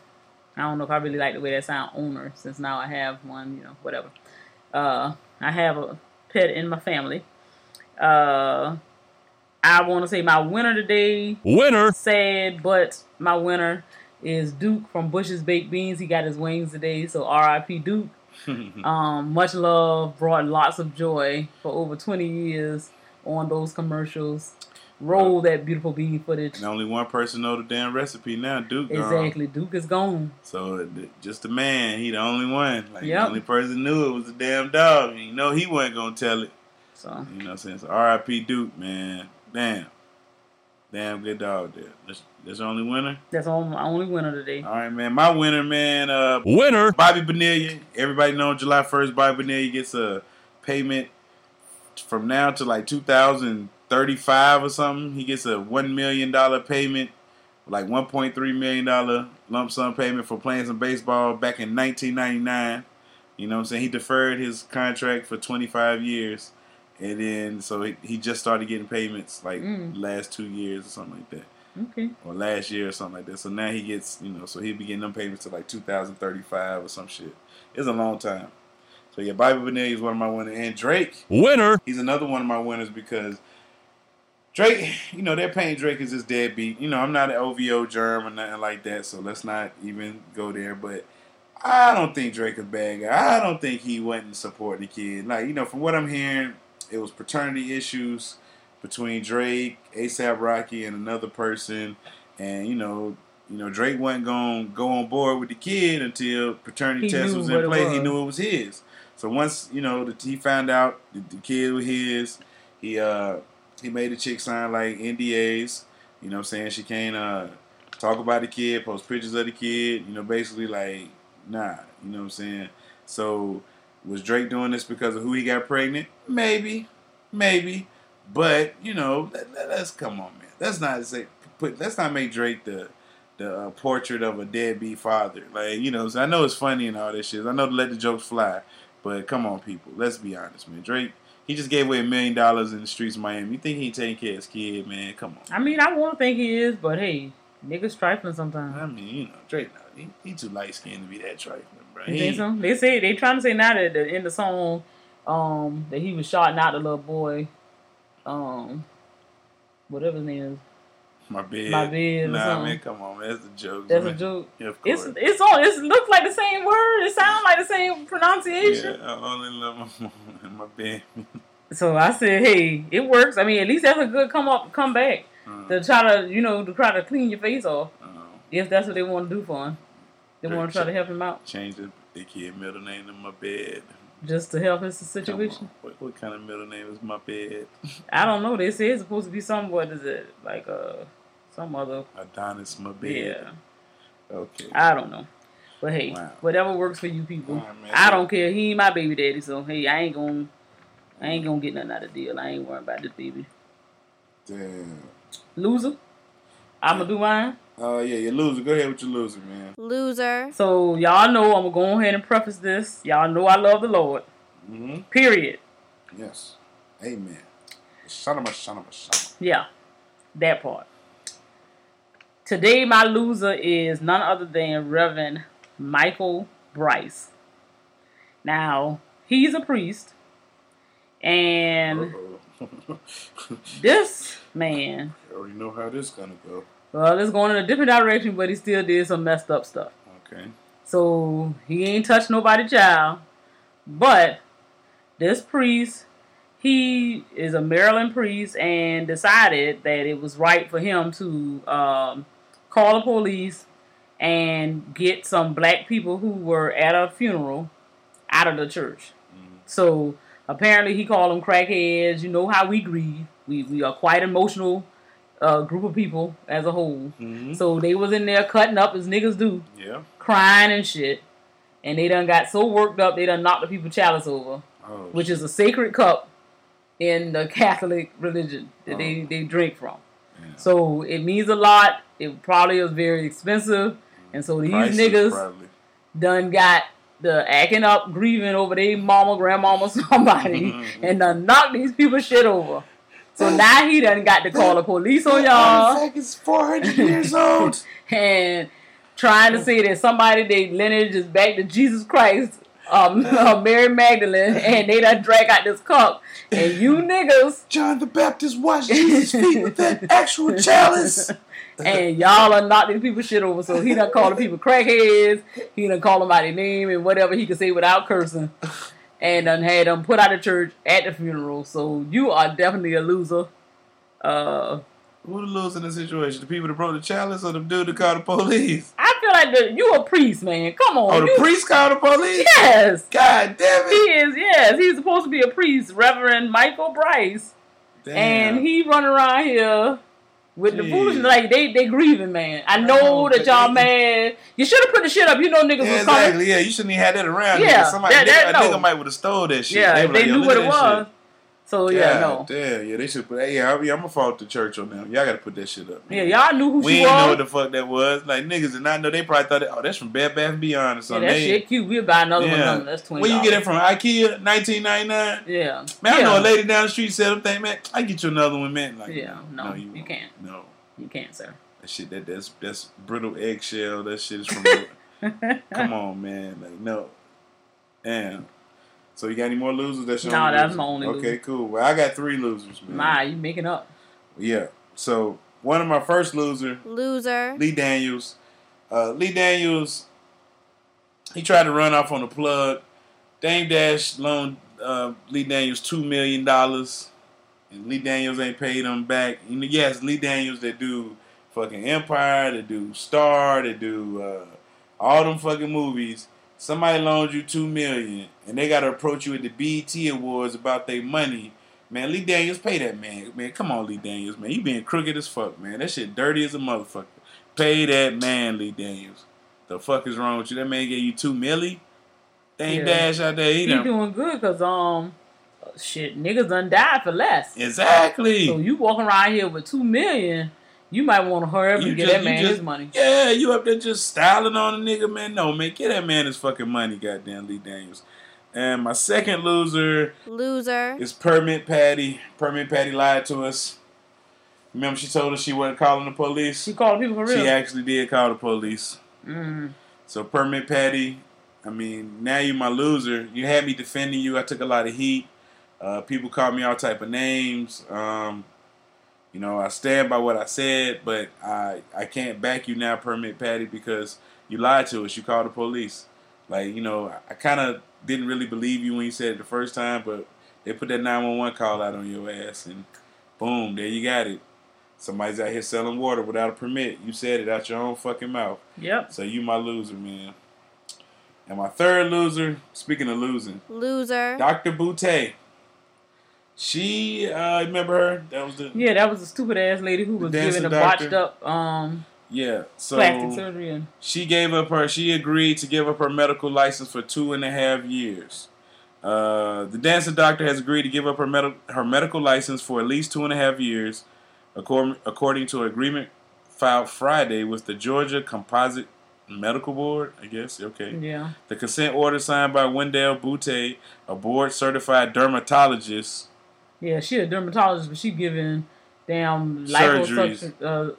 I don't know if I really like the way that sound owner since now I have one. You know, whatever. Uh, I have a pet in my family. Uh, I want to say my winner today. Winner. Sad, but my winner is Duke from Bush's Baked Beans. He got his wings today, so R.I.P. Duke. Um, much love, brought lots of joy for over 20 years on those commercials. Roll that beautiful bean footage. And only one person know the damn recipe now, Duke. gone. Exactly. Duke is gone. So just the man, he the only one. Like Yep. the only person knew it was the damn dog. And you know he wasn't gonna tell it. So You know what I'm saying? So R.I.P. Duke, man. Damn. Damn good dog there. That's, that's the only winner? that's all, my only winner today. All right, man. My winner, man, uh Winner. Bobby Bonilla. Everybody know July 1st, Bobby Bonilla gets a payment from now to like 2035 or something. He gets a $1 million payment, like $1.3 million lump sum payment for playing some baseball back in 1999. You know what I'm saying? He deferred his contract for 25 years. And then, so he, he just started getting payments like Mm. last two years or something like that Okay. or last year or something like that. So now he gets, you know, so he'll be getting them payments to like 2035 or some shit. It's a long time. So yeah, Bobby Bonilla is one of my winners, and Drake, Winner. he's another one of my winners because Drake, you know, they're paying Drake as his deadbeat. You know, I'm not an OVO germ or nothing like that, so let's not even go there. But I don't think Drake a bad guy. I don't think he wasn't supporting the kid. Like, you know, from what I'm hearing, it was paternity issues between Drake, ASAP Rocky, and another person. And, you know, you know, Drake wasn't going to go on board with the kid until paternity He test was in place. He knew it was his. So once, you know, the, he found out the, the kid was his, he uh he made the chick sign like NDAs. You know what I'm saying? She can't uh talk about the kid, post pictures of the kid, you know, basically like, nah, you know what I'm saying? So was Drake doing this because of who he got pregnant? Maybe. Maybe. But, you know, let, let, us come on, man. Let's not say put let's not make Drake the the uh, portrait of a deadbeat father. Like, you know, I know it's funny and all this shit. I know to let the jokes fly, but come on, people. Let's be honest, man. Drake, he just gave away a million dollars in the streets of Miami. You think he taking care of his kid, man? Come on. I mean, I want to think he is, but hey, niggas trifling sometimes. I mean, you know, Drake, he, he too light skinned to be that trifling, bro. You He think so? They say they trying to say now that the, in the song, um, that he was shouting out the little boy, um, whatever his name is. My bed. My bed Nah, man, come on, man. That's a joke. That's a joke. Yeah, of course. it's it's on. It looks like the same word. It sounds like the same pronunciation. Yeah, I only love my mom my bed. So I said, hey, it works. I mean, at least that's a good come up, come back Uh, to try to, you know, to try to clean your face off. uh, If that's what they want to do for him, they want to try to help him out, change the, the kid middle name to my bed. just to help his situation. What, what kind of middle name is my bed? I don't know. They say it's supposed to be some. What is it? Like uh, some other. Adonis, my bed. Yeah, Okay. I don't know. But hey, Wow. whatever works for you people. All right, man. I don't care. He ain't my baby daddy, so hey, I ain't gonna, I ain't gonna get nothing out of the deal. I ain't worrying about this baby. Damn. Loser. I'm gonna do mine. Oh, yeah, you loser. Go ahead with your loser, man. Loser. So y'all know I'm gonna go ahead and preface this. Y'all know I love the Lord. Mm-hmm. Period. Yes. Amen. Son of a son of a son. Yeah, that part. Today, my loser is none other than Reverend Michael Bryce. Now he's a priest, and this man, I already know how this gonna go. well, it's going in a different direction, but he still did some messed up stuff. Okay. So he ain't touched nobody child. But this priest, he is a Maryland priest and decided that it was right for him to um, call the police and get some black people who were at a funeral out of the church. So apparently he called them crackheads. You know how we grieve. We we are quite emotional uh, group of people as a whole. Mhm. So they was in there cutting up as niggas do Yeah. crying and shit. And they done got so worked up, they done knocked the people chalice over, Oh, which is a sacred cup in the Catholic religion that they, Oh. they drink from. So it means a lot. It probably is very expensive. And so these niggas probably. done got the acting up, grieving over their mama, grandmama, somebody, and done knocked these people shit over. So now he done got to call the police on y'all Artifact is 400 years old. and trying to say that somebody they lineage is back to Jesus Christ, um, uh, Mary Magdalene, and they done drag out this cup, and you niggas, John the Baptist washed Jesus' feet with that actual chalice. And y'all are knock these people shit over. So he done calling people crackheads. He done call them by their name and whatever he could say without cursing, and done had them put out of church at the funeral. So you are definitely a loser. Uh, Who the loser in the situation? The people that broke the chalice or the dude that called the police? I feel like the, you a priest, man. Come on, Oh, the you- priest called the police? Yes. God damn it. He is, yes. He's supposed to be a priest, Reverend Michael Bryce. Damn. And he run around here with the Jeez. foolishness. Like, they, they grieving, man. I know Oh, that y'all mad. You should have put the shit up. You know niggas Yeah, was coming. exactly. Yeah, you shouldn't have had that around. Yeah, nigga. Somebody, that- nigga, that- a nigga no. might would have stole that shit. Yeah, They they like, knew what it that was. So, yeah, God no. Damn, yeah, they should put. Hey, yeah, I I'm gonna fault the church on them. Y'all gotta put that shit up. Yeah, y'all knew who we didn't know what the fuck that was. Like niggas did not know. They probably thought, that, oh, that's from Bed Bath Beyond or yeah, something. that They- shit cute. We'll buy another one. Yeah. them. That's $20. Where you get it from? IKEA, 1999. Yeah. Man, I yeah. know a lady down the street said thing, man. I get you another one, man. Like, Yeah, no, no, you, you can't. No, You can't, sir. that shit. That that's that's brittle eggshell. That shit is from. come on, man. Like, no. Damn. So you got any more losers? That's your Nah, only that's loser? my only Okay, loser. cool. Well, I got three losers, man. My, you making up. Yeah. So one of my first loser, Loser. Lee Daniels. Uh, Lee Daniels, he tried to run off on the plug. Dame Dash loaned uh, Lee Daniels two million dollars, and Lee Daniels ain't paid him back. You know, yes, Lee Daniels they do fucking Empire, they do Star, they do uh, all them fucking movies. Somebody loaned you two million, and they got to approach you at the BET Awards about their money. Man, Lee Daniels, pay that man. Man, come on, Lee Daniels, man. You being crooked as fuck, man. That shit dirty as a motherfucker. Pay that man, Lee Daniels. The fuck is wrong with you? That man gave you two milli. Dame Yeah. Dash out there, he doing good because, um, shit, niggas done died for less. exactly. So you walking around here with two million, you might want to hurry up You and get just- that man just- his money. Yeah, you up there just styling on a nigga, man. No, man, get that man his fucking money, goddamn Lee Daniels. And my second loser Loser. is Permit Patty. Permit Patty lied to us. Remember, she told us she wasn't calling the police. She called people for real. She actually did call the police. Mm. So Permit Patty, I mean, now you're my loser. You had me defending you. I took a lot of heat. Uh, people called me all type of names. Um, you know, I stand by what I said, but I I can't back you now, Permit Patty, because you lied to us. You called the police. Like, you know, I kind of didn't really believe you when you said it the first time, but they put that 911 call out on your ass, and boom, there you got it. Somebody's out here selling water without a permit. You said it out your own fucking mouth. Yep. So you my loser, man. And my third loser, speaking of losing, Loser. Dr. Boutte. She, uh, remember her? That was the Yeah, that was a stupid ass lady who was giving a doctor. botched up um yeah. So plastic surgery and she gave up her. She agreed to give up her medical license for two and a half years. Uh, the dancing doctor has agreed to give up her med- her medical license for at least two and a half years, according according to an agreement filed Friday with the Georgia Composite Medical Board. I guess okay. yeah. The consent order signed by Windell Boutte, a board certified dermatologist. Yeah, she a dermatologist, but she giving damn Surgeries. liposuction uh,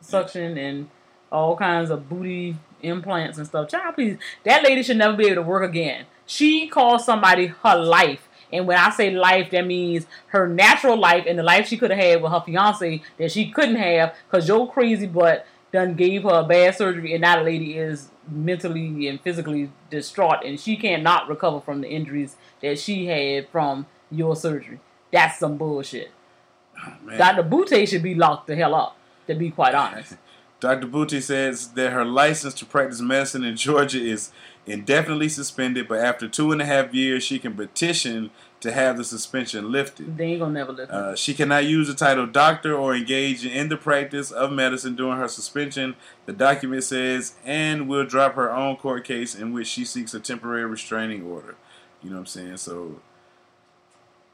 suction and all kinds of booty implants and stuff. Child, please, that lady should never be able to work again. She called somebody her life. And when I say life, that means her natural life and the life she could have had with her fiance that she couldn't have because your crazy butt done gave her a bad surgery and now the lady is mentally and physically distraught and she cannot recover from the injuries that she had from your surgery. That's some bullshit. Oh, man. Dr. Boutte should be locked the hell up, to be quite honest. Dr. Booty says that her license to practice medicine in Georgia is indefinitely suspended, but after two and a half years, she can petition to have the suspension lifted. They ain't gonna never lift it. Uh, she cannot use the title doctor or engage in the practice of medicine during her suspension. The document says, and will drop her own court case in which she seeks a temporary restraining order. You know what I'm saying? So,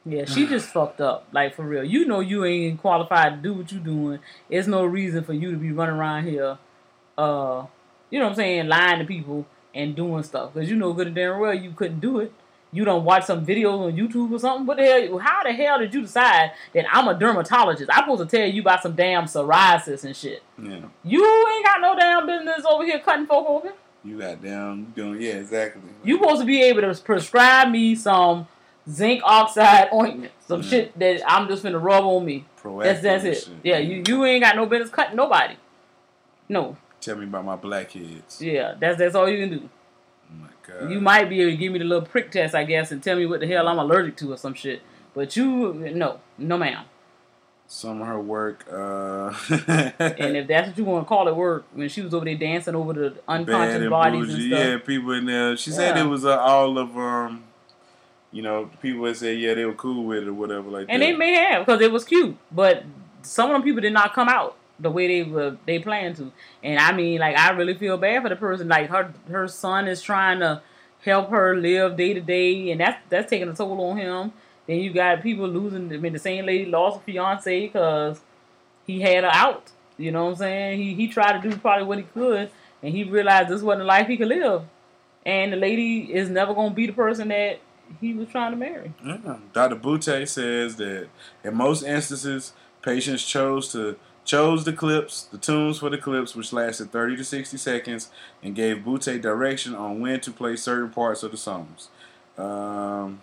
Yeah, she just fucked up. Like for real. You know you ain't qualified to do what you doing. There's no reason for you to be running around here, uh, you know what I'm saying, lying to people and doing stuff. Because you know good and damn well you couldn't do it. You don't watch some videos on YouTube or something. What the hell? How the hell did you decide that I'm a dermatologist? I'm supposed to tell you about some damn psoriasis and shit. yeah, You ain't got no damn business over here cutting folk open. you got down doing, yeah, exactly. You supposed to be able to prescribe me some zinc oxide ointment, some Mm. shit that I'm just gonna rub on me. That's that's it. shit. Yeah, you you ain't got no business cutting nobody. No, Tell me about my blackheads. yeah, that's that's all you can do. Oh my God. You might be able to give me the little prick test, I guess, and tell me what the hell I'm allergic to or some shit. But you, no, no, ma'am. Some of her work, uh, And if that's what you want to call it, work when she was over there dancing over the unconscious and bodies bougie. and stuff. Yeah, people in there. She said it was uh, all of um, you know, people that say, yeah they were cool with it or whatever like And that. they may have because it was cute, but some of them people did not come out the way they were they planned to. And I mean, like I really feel bad for the person. Like her her son is trying to help her live day to day, and that's that's taking a toll on him. Then you got people losing. I mean, the same lady lost a fiance because he had her out. You know what I'm saying? He he tried to do probably what he could, and he realized this wasn't a life he could live. And the lady is never gonna be the person that he was trying to marry. Yeah. Dr. Boutte says that in most instances, patients chose to chose the clips, the tunes for the clips, which lasted 30 to 60 seconds, and gave Boutte direction on when to play certain parts of the songs. Um,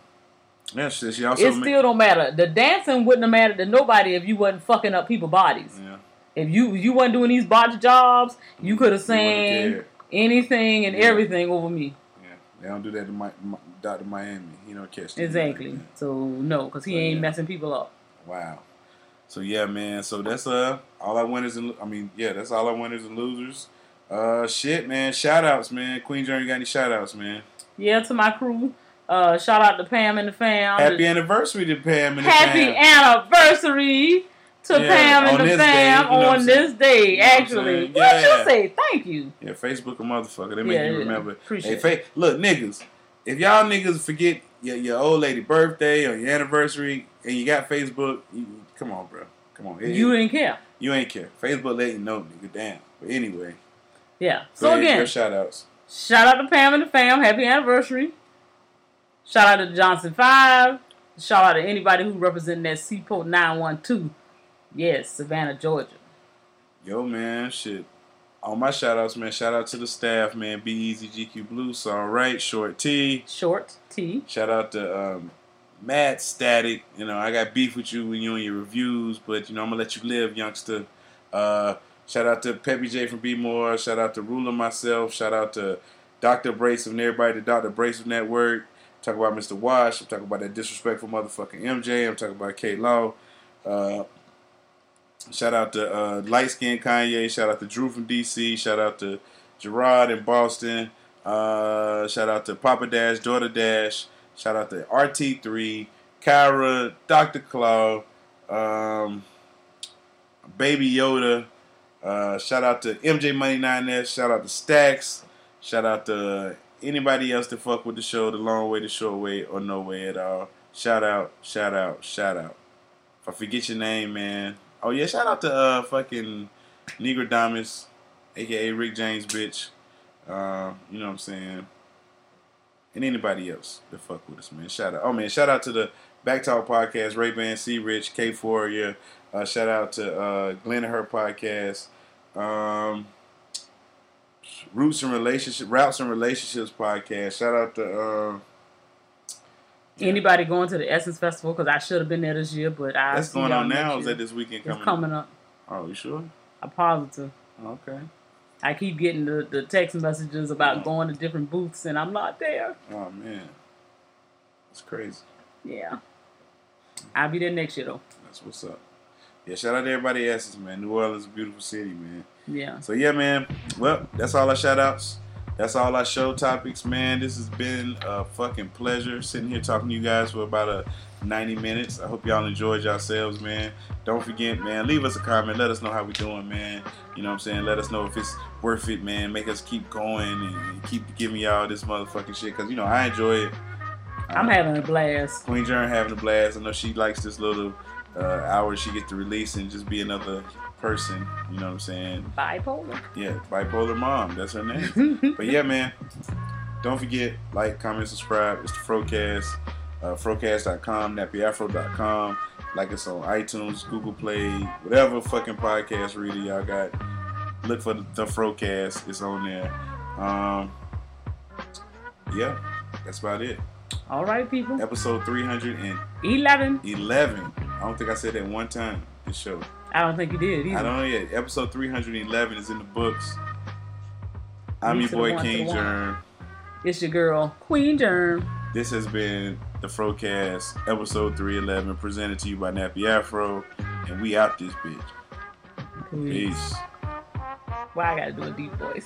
yeah, she, she also it ma- still don't matter. The dancing wouldn't have mattered to nobody if you wasn't fucking up people's bodies. yeah. If you you wasn't doing these botch jobs, you could have sang anything and Yeah. everything over me. Yeah, they don't do that to my, my, Dr. Miami. He don't catch. Exactly. So no, because he So, ain't yeah. messing people up. Wow. So yeah, man. So that's uh all our winners and I mean yeah, that's all our winners and losers. Uh, shit, man. Shout outs, man. Queen Journey got any shout outs, man? Yeah, to my crew. Uh, shout out to Pam and the fam. Happy anniversary to Pam and the fam. Happy anniversary to Yeah, Pam and the this day, fam you know on this day. You know actually, what Yeah. you say? Thank you. Yeah, Facebook a motherfucker. They make Yeah, you remember. Appreciate hey, fa- look, niggas. If y'all niggas forget your, your old lady birthday or your anniversary and you got Facebook, you, come on, bro. Come on. It- You didn't care. you ain't care. Facebook let you know, nigga. Damn. But anyway. Yeah. So ahead, again, shout outs. Shout out to Pam and the fam. Happy anniversary. Shout out to Johnson 5. Shout out to anybody who representing that Seaport 912. Yes, Savannah, Georgia. Yo, man, shit. All my shout outs, man. Shout out to the staff, man. Be Easy, GQ Blue, so all right. Short T. Short T. Shout out to um, Mad Static. You know, I got beef with you when you and your reviews, but you know, I'm gonna let you live, youngster. Uh, shout out to Peppy J from B More. Shout out to Ruler myself. Shout out to Dr. Brace and everybody, the Dr. Brace Network. Talk about Mr. Wash. I'm talking about that disrespectful motherfucking MJ. I'm talking about K Law. Uh, shout out to uh, Light Skin Kanye. Shout out to Drew from DC. Shout out to Gerard in Boston. Uh, shout out to Papa Dash, Daughter Dash. Shout out to RT3, Kyra, Dr. Claw, um, Baby Yoda. Uh, shout out to MJ Money 9S. Shout out to Stacks. Shout out to anybody else that fuck with the show, the long way, the short way, or no way at all. Shout out, shout out, shout out. If I forget your name, man. Oh yeah, shout out to uh fucking Negro Damas, aka Rick James bitch. Uh, you know what I'm saying? And anybody else that fuck with us, man. Shout out. Oh man, shout out to the Back Talk Podcast, Ray Ban, C Rich, K Four, yeah. Uh, shout out to uh Glenn and Her Podcast. Um Roots and Relationship Routes and Relationships Podcast. Shout out to uh Anybody going to the Essence Festival? Because I should have been there this year, but I That's going on now. Is that this weekend coming? It's coming? up. Oh, you sure? I'm positive. Okay. I keep getting the, the text messages about oh. going to different booths, and I'm not there. Oh man, it's crazy. Yeah. I'll be there next year, though. That's what's up. Yeah, shout out to everybody Essence, man. New Orleans is a beautiful city, man. Yeah. So yeah, man. Well, that's all our shout outs. That's all our show topics, man. This has been a fucking pleasure sitting here talking to you guys for about a 90 minutes. I hope y'all enjoyed yourselves, man. Don't forget, man, leave us a comment. Let us know how we doing, man. You know what I'm saying? Let us know if it's worth it, man. Make us keep going and keep giving y'all this motherfucking shit. Cause you know, I enjoy it. I'm having a blast. Queen Germ having a blast. I know she likes this little uh, hour she gets to release and just be another person. You know what I'm saying? Bipolar. Yeah, bipolar mom. That's her name. but yeah, man. Don't forget, like, comment, subscribe. It's the Frocast. Uh, Frocast.com, nappyafro.com. Like us on iTunes, Google Play, whatever fucking podcast reader y'all got. Look for the, the Frocast. It's on there. Um, yeah, that's about it. All right, people. Episode 311. 11. I don't think I said that one time. This show. I don't think you did either. I don't know yet. Episode 311 is in the books. I'm Me your boy one, King one. Germ. It's your girl, Queen Germ. This has been the Frocast, episode 311, presented to you by Nappy Afro, and we out this bitch. Peace. Why I gotta do a deep voice?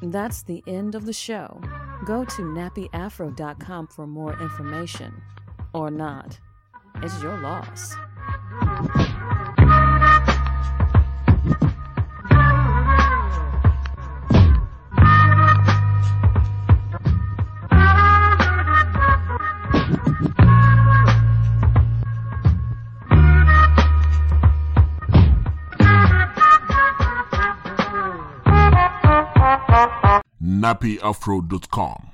That's the end of the show. Go to nappyafro.com for more information. Or not. It's your loss. nappyafro.com